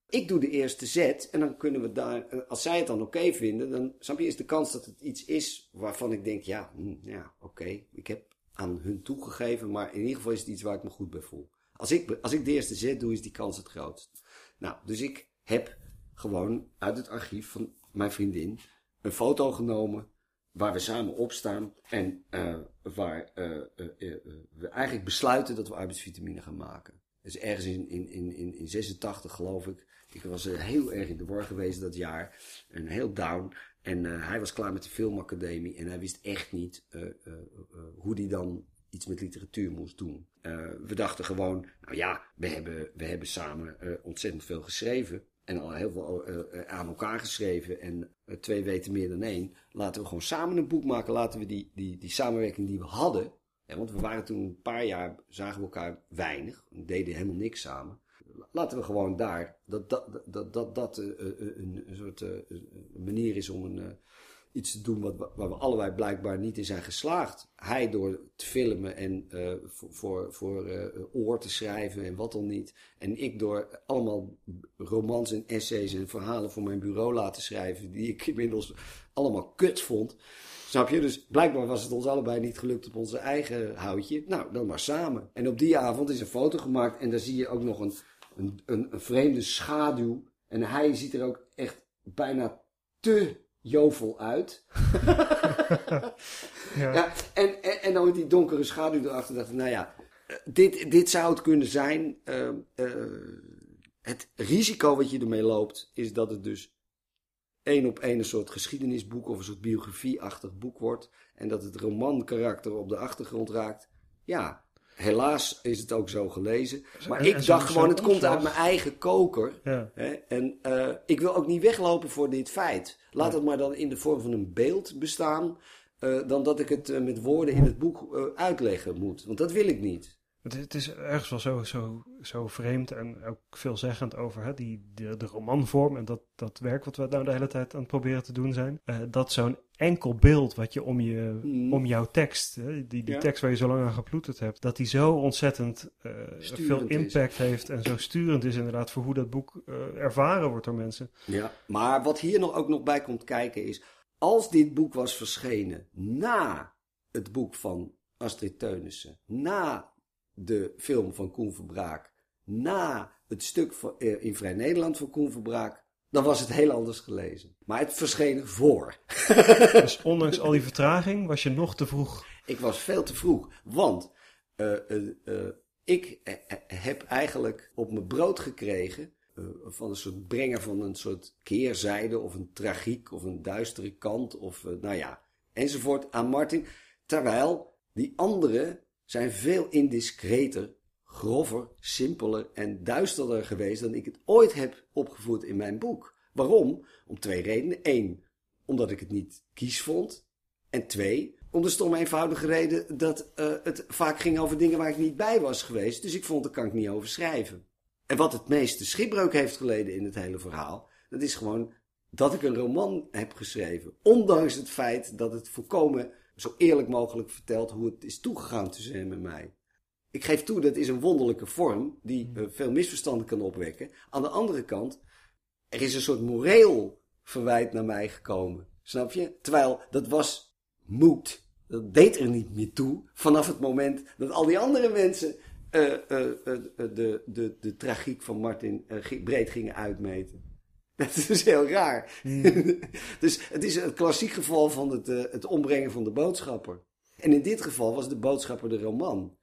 ik doe de eerste zet en dan kunnen we daar, als zij het dan oké vinden, dan snap je, is de kans dat het iets is waarvan ik denk, ja, hm, ja, oké, ik heb aan hun toegegeven, maar in ieder geval is het iets waar ik me goed bij voel. Als ik, als ik de eerste zet doe, is die kans het grootst. Nou, dus ik heb gewoon uit het archief van mijn vriendin een foto genomen waar we samen op staan en uh, waar uh, we eigenlijk besluiten dat we arbeidsvitamine gaan maken. Dus ergens in, in, in, in 86 geloof ik ik was heel erg in de war geweest dat jaar. En heel down. En hij was klaar met de filmacademie en hij wist echt niet hoe hij dan iets met literatuur moest doen. we dachten gewoon, nou ja, we hebben, we hebben samen ontzettend veel geschreven. En al heel veel aan elkaar geschreven. En twee weten meer dan één. Laten we gewoon samen een boek maken. Laten we die, die, die samenwerking die we hadden. want we waren toen een paar jaar, zagen we elkaar weinig. En deden helemaal niks samen laten we gewoon daar, dat dat, dat, dat, dat uh, een, een, soort manier is om een, iets te doen wat, waar we allebei blijkbaar niet in zijn geslaagd. Hij door te filmen en voor, voor, voor oor te schrijven en wat dan niet. En ik door allemaal romans en essays en verhalen voor mijn bureau laten schrijven, die ik inmiddels allemaal kut vond. Snap je? Dus blijkbaar was het ons allebei niet gelukt op onze eigen houtje. Nou, dan maar samen. En op die avond is een foto gemaakt en daar zie je ook nog een een, een, een vreemde schaduw. En hij ziet er ook echt bijna te jovel uit. ja. ja. en, en, en dan met die donkere schaduw erachter dacht ik, nou ja, dit, dit zou het kunnen zijn. Uh, uh, het risico wat je ermee loopt, is dat het dus één op één een soort geschiedenisboek of een soort biografieachtig boek wordt. En dat het romankarakter op de achtergrond raakt. Ja, Helaas is het ook zo gelezen. Maar ik dacht gewoon, het komt uit mijn eigen koker. Ja. Hè? En uh, ik wil ook niet weglopen voor dit feit. Laat het maar dan in de vorm van een beeld bestaan. Uh, dan dat ik het uh, met woorden in het boek uitleggen moet. Want dat wil ik niet. Het, is ergens wel zo, zo, zo vreemd en ook veelzeggend over hè, die, de, de romanvorm en dat, dat werk wat we nou de hele tijd aan het proberen te doen zijn. Uh, dat zo'n enkel beeld wat je om, je, mm. om jouw tekst, hè, die, die tekst waar je zo lang aan geploeterd hebt, dat die zo ontzettend uh, veel impact heeft en zo sturend is inderdaad voor hoe dat boek uh, ervaren wordt door mensen. Ja, maar wat hier nog ook nog bij komt kijken is, als dit boek was verschenen na het boek van Astrid Teunissen, na de film van Koen Verbraak na het stuk van, eh, in Vrij Nederland van Koen Verbraak, dan was het heel anders gelezen. Maar het verscheen voor. dus ondanks al die vertraging was je nog te vroeg? Ik was veel te vroeg, want uh, uh, ik heb eigenlijk op mijn brood gekregen van een soort brengen van een soort keerzijde of een tragiek of een duistere kant of nou ja, enzovoort aan Martin. Terwijl die andere zijn veel indiscreter, grover, simpeler en duisterder geweest dan ik het ooit heb opgevoerd in mijn boek. Waarom? Om twee redenen. Eén, omdat ik het niet kies vond. En twee, om de stomme eenvoudige reden dat uh, het vaak ging over dingen waar ik niet bij was geweest. Dus ik vond, daar kan ik niet over schrijven. En wat het meeste schipbreuk heeft geleden in het hele verhaal, dat is gewoon dat ik een roman heb geschreven. Ondanks het feit dat het volkomen zo eerlijk mogelijk vertelt hoe het is toegegaan tussen hem en mij. Ik geef toe, dat is een wonderlijke vorm die uh, veel misverstanden kan opwekken. Aan de andere kant, er is een soort moreel verwijt naar mij gekomen. Snap je? Terwijl dat was moed. Dat deed er niet meer toe vanaf het moment dat al die andere mensen uh, uh, de, de, de tragiek van Martin breed gingen uitmeten. Dat is heel raar. Hmm. dus het is een klassiek geval van het, uh, het ombrengen van de boodschapper. En in dit geval was de boodschapper de roman.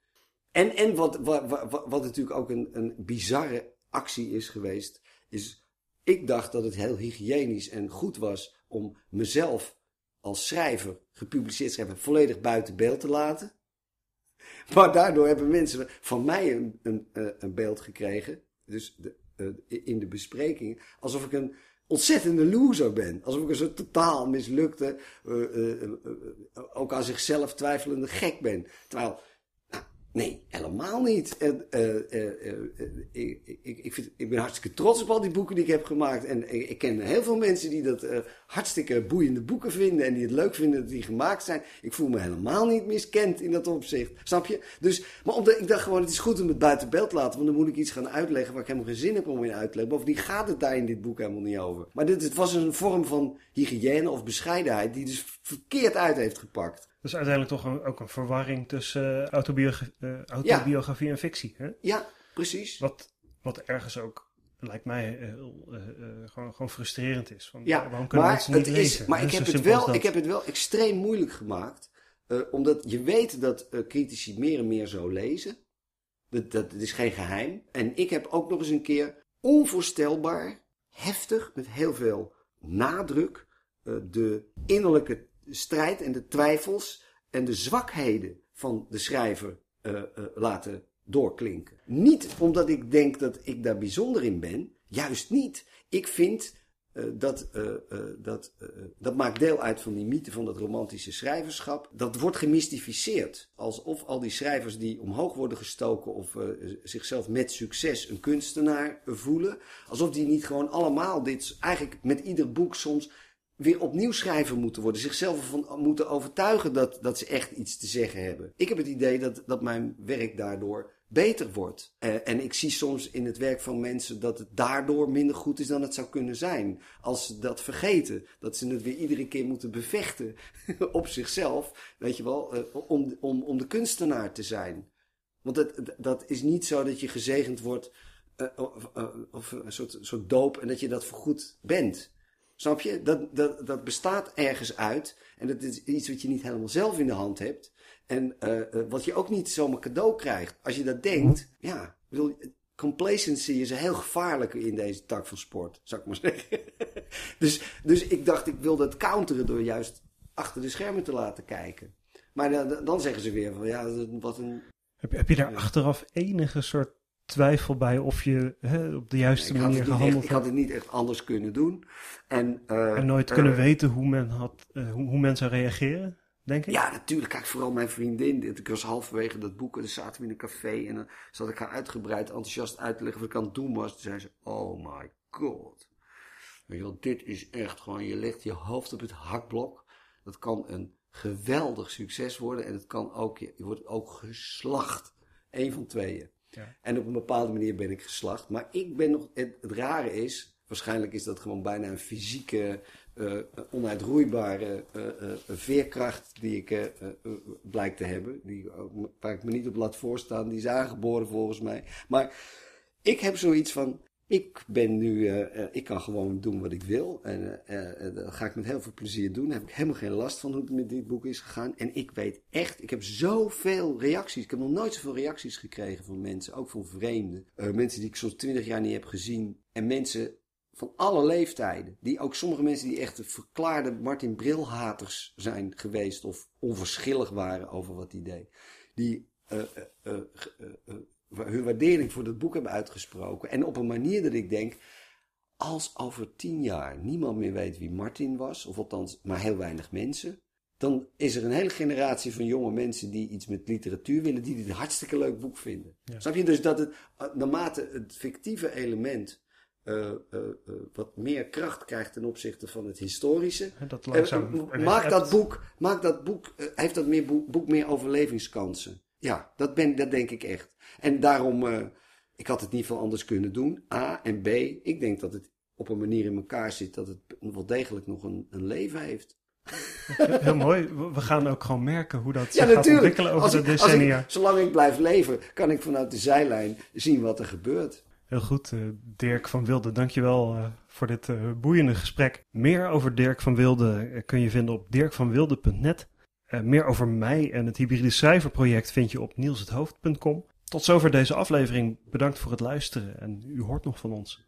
En, en wat, wat, wat, wat natuurlijk ook een, een bizarre actie is geweest, is ik dacht dat het heel hygiënisch en goed was om mezelf als schrijver, gepubliceerd schrijver, volledig buiten beeld te laten. Maar daardoor hebben mensen van mij een, een, eh, een beeld gekregen. Dus de, uh, in de bespreking. Alsof ik een ontzettende loser ben. Alsof ik een soort totaal mislukte, uh, uh, ook aan zichzelf twijfelende gek ben. Terwijl Nee, helemaal niet. Uh, uh, ik, ik, ik, vind, ik, ben hartstikke trots op al die boeken die ik heb gemaakt. En ik, ken heel veel mensen die dat hartstikke boeiende boeken vinden. En die het leuk vinden dat die gemaakt zijn. Ik voel me helemaal niet miskend in dat opzicht. Snap je? Dus, maar omdat, ik dacht gewoon, het is goed om het buiten beeld te laten. Want dan moet ik iets gaan uitleggen waar ik helemaal geen zin heb om in uit te leggen. Bovendien gaat het daar in dit boek helemaal niet over. Maar dit, het was een vorm van hygiëne of bescheidenheid die dus verkeerd uit heeft gepakt. Dus uiteindelijk toch een, ook een verwarring tussen autobiogra uh, autobiografie en fictie. Hè? Ja, precies. Wat, wat ergens ook, lijkt mij, uh, gewoon, gewoon frustrerend is. Van, ja, waarom kunnen maar mensen niet lezen? Is, maar ik heb, het wel, ik heb het wel extreem moeilijk gemaakt. omdat je weet dat critici meer en meer zo lezen. Dat, dat, dat is geen geheim. En ik heb ook nog eens een keer onvoorstelbaar, heftig, met heel veel nadruk eh, de innerlijke strijd en de twijfels en de zwakheden van de schrijver uh, laten doorklinken. Niet omdat ik denk dat ik daar bijzonder in ben, juist niet. Ik vind uh, dat, dat, dat maakt deel uit van die mythe van dat romantische schrijverschap. Dat wordt gemystificeerd. Alsof al die schrijvers die omhoog worden gestoken of zichzelf met succes een kunstenaar voelen. Alsof die niet gewoon allemaal dit, eigenlijk met ieder boek soms weer opnieuw schrijver moeten worden. Zichzelf moeten overtuigen dat, dat ze echt iets te zeggen hebben. Ik heb het idee dat, dat mijn werk daardoor beter wordt. Uh, en ik zie soms in het werk van mensen dat het daardoor minder goed is dan het zou kunnen zijn. Als ze dat vergeten. Dat ze het weer iedere keer moeten bevechten op zichzelf. Weet je wel, uh, om, om, om de kunstenaar te zijn. Want dat, dat is niet zo dat je gezegend wordt. Uh, of, of, een soort, soort doop en dat je dat voorgoed bent. Snap je? Dat, dat, dat bestaat ergens uit. En dat is iets wat je niet helemaal zelf in de hand hebt. En uh, wat je ook niet zomaar cadeau krijgt. Als je dat denkt, ja, bedoel, complacency is heel gevaarlijk in deze tak van sport, zou ik maar zeggen. dus, dus ik dacht, ik wil dat counteren door juist achter de schermen te laten kijken. Maar dan, dan zeggen ze weer van, ja, wat een... Heb, heb je daar achteraf enige soort twijfel bij of je hè, op de juiste nee, manier gehandeld hebt? Ik had het niet echt anders kunnen doen. En, uh, en nooit kunnen weten hoe men, had, uh, hoe, hoe men zou reageren? denk ik? Ja, natuurlijk. Kijk, vooral mijn vriendin. Ik was halverwege dat boek en dan zaten we in een café. En dan zat ik haar uitgebreid enthousiast uit te leggen wat ik aan het doen was. Toen zei ze, oh my god. Weet je wel, dit is echt gewoon, je legt je hoofd op het hakblok. Dat kan een geweldig succes worden. En het kan ook, je wordt ook geslacht. Eén van tweeën. En op een bepaalde manier ben ik geslacht. Maar ik ben nog, het, rare is, waarschijnlijk is dat gewoon bijna een fysieke uh, onuitroeibare uh, uh, veerkracht die ik blijk te hebben. Die, waar ik me niet op laat voorstaan. Die is aangeboren volgens mij. Maar ik heb zoiets van. Ik ben nu, ik kan gewoon doen wat ik wil. En dat ga ik met heel veel plezier doen. Daar heb ik helemaal geen last van hoe het met dit boek is gegaan. En ik weet echt, ik heb zoveel reacties. Ik heb nog nooit zoveel reacties gekregen van mensen. Ook van vreemden. mensen die ik soms twintig jaar niet heb gezien. En mensen van alle leeftijden. Die ook sommige mensen die echt verklaarde Martin Brilhaters zijn geweest. Of onverschillig waren over wat hij deed. Die uh, uh, uh, hun waardering voor dat boek hebben uitgesproken. En op een manier dat ik denk. Als over tien jaar niemand meer weet wie Martin was. Of althans maar heel weinig mensen. Dan is er een hele generatie van jonge mensen die iets met literatuur willen. Die dit een hartstikke leuk boek vinden. Ja. Snap je dus dat het naarmate het fictieve element uh, uh, wat meer kracht krijgt ten opzichte van het historische. Dat langzaam maakt dat boek, maakt dat boek, heeft dat meer boek, boek, meer overlevingskansen. Ja, dat, ben, dat denk ik echt. En daarom, ik had het niet veel anders kunnen doen. A en B, ik denk dat het op een manier in elkaar zit dat het wel degelijk nog een, een leven heeft. Heel mooi. We gaan ook gewoon merken hoe dat zich gaat ontwikkelen over de decennia. Ik, zolang ik blijf leven, kan ik vanuit de zijlijn zien wat er gebeurt. Heel goed, uh, Dirk van Wilde, dankjewel uh, voor dit uh, boeiende gesprek. Meer over Dirk van Wilde kun je vinden op dirkvanwilde.net. Eh, meer over mij en het hybride cijferproject vind je op nielshethoofd.com. Tot zover deze aflevering. Bedankt voor het luisteren en u hoort nog van ons.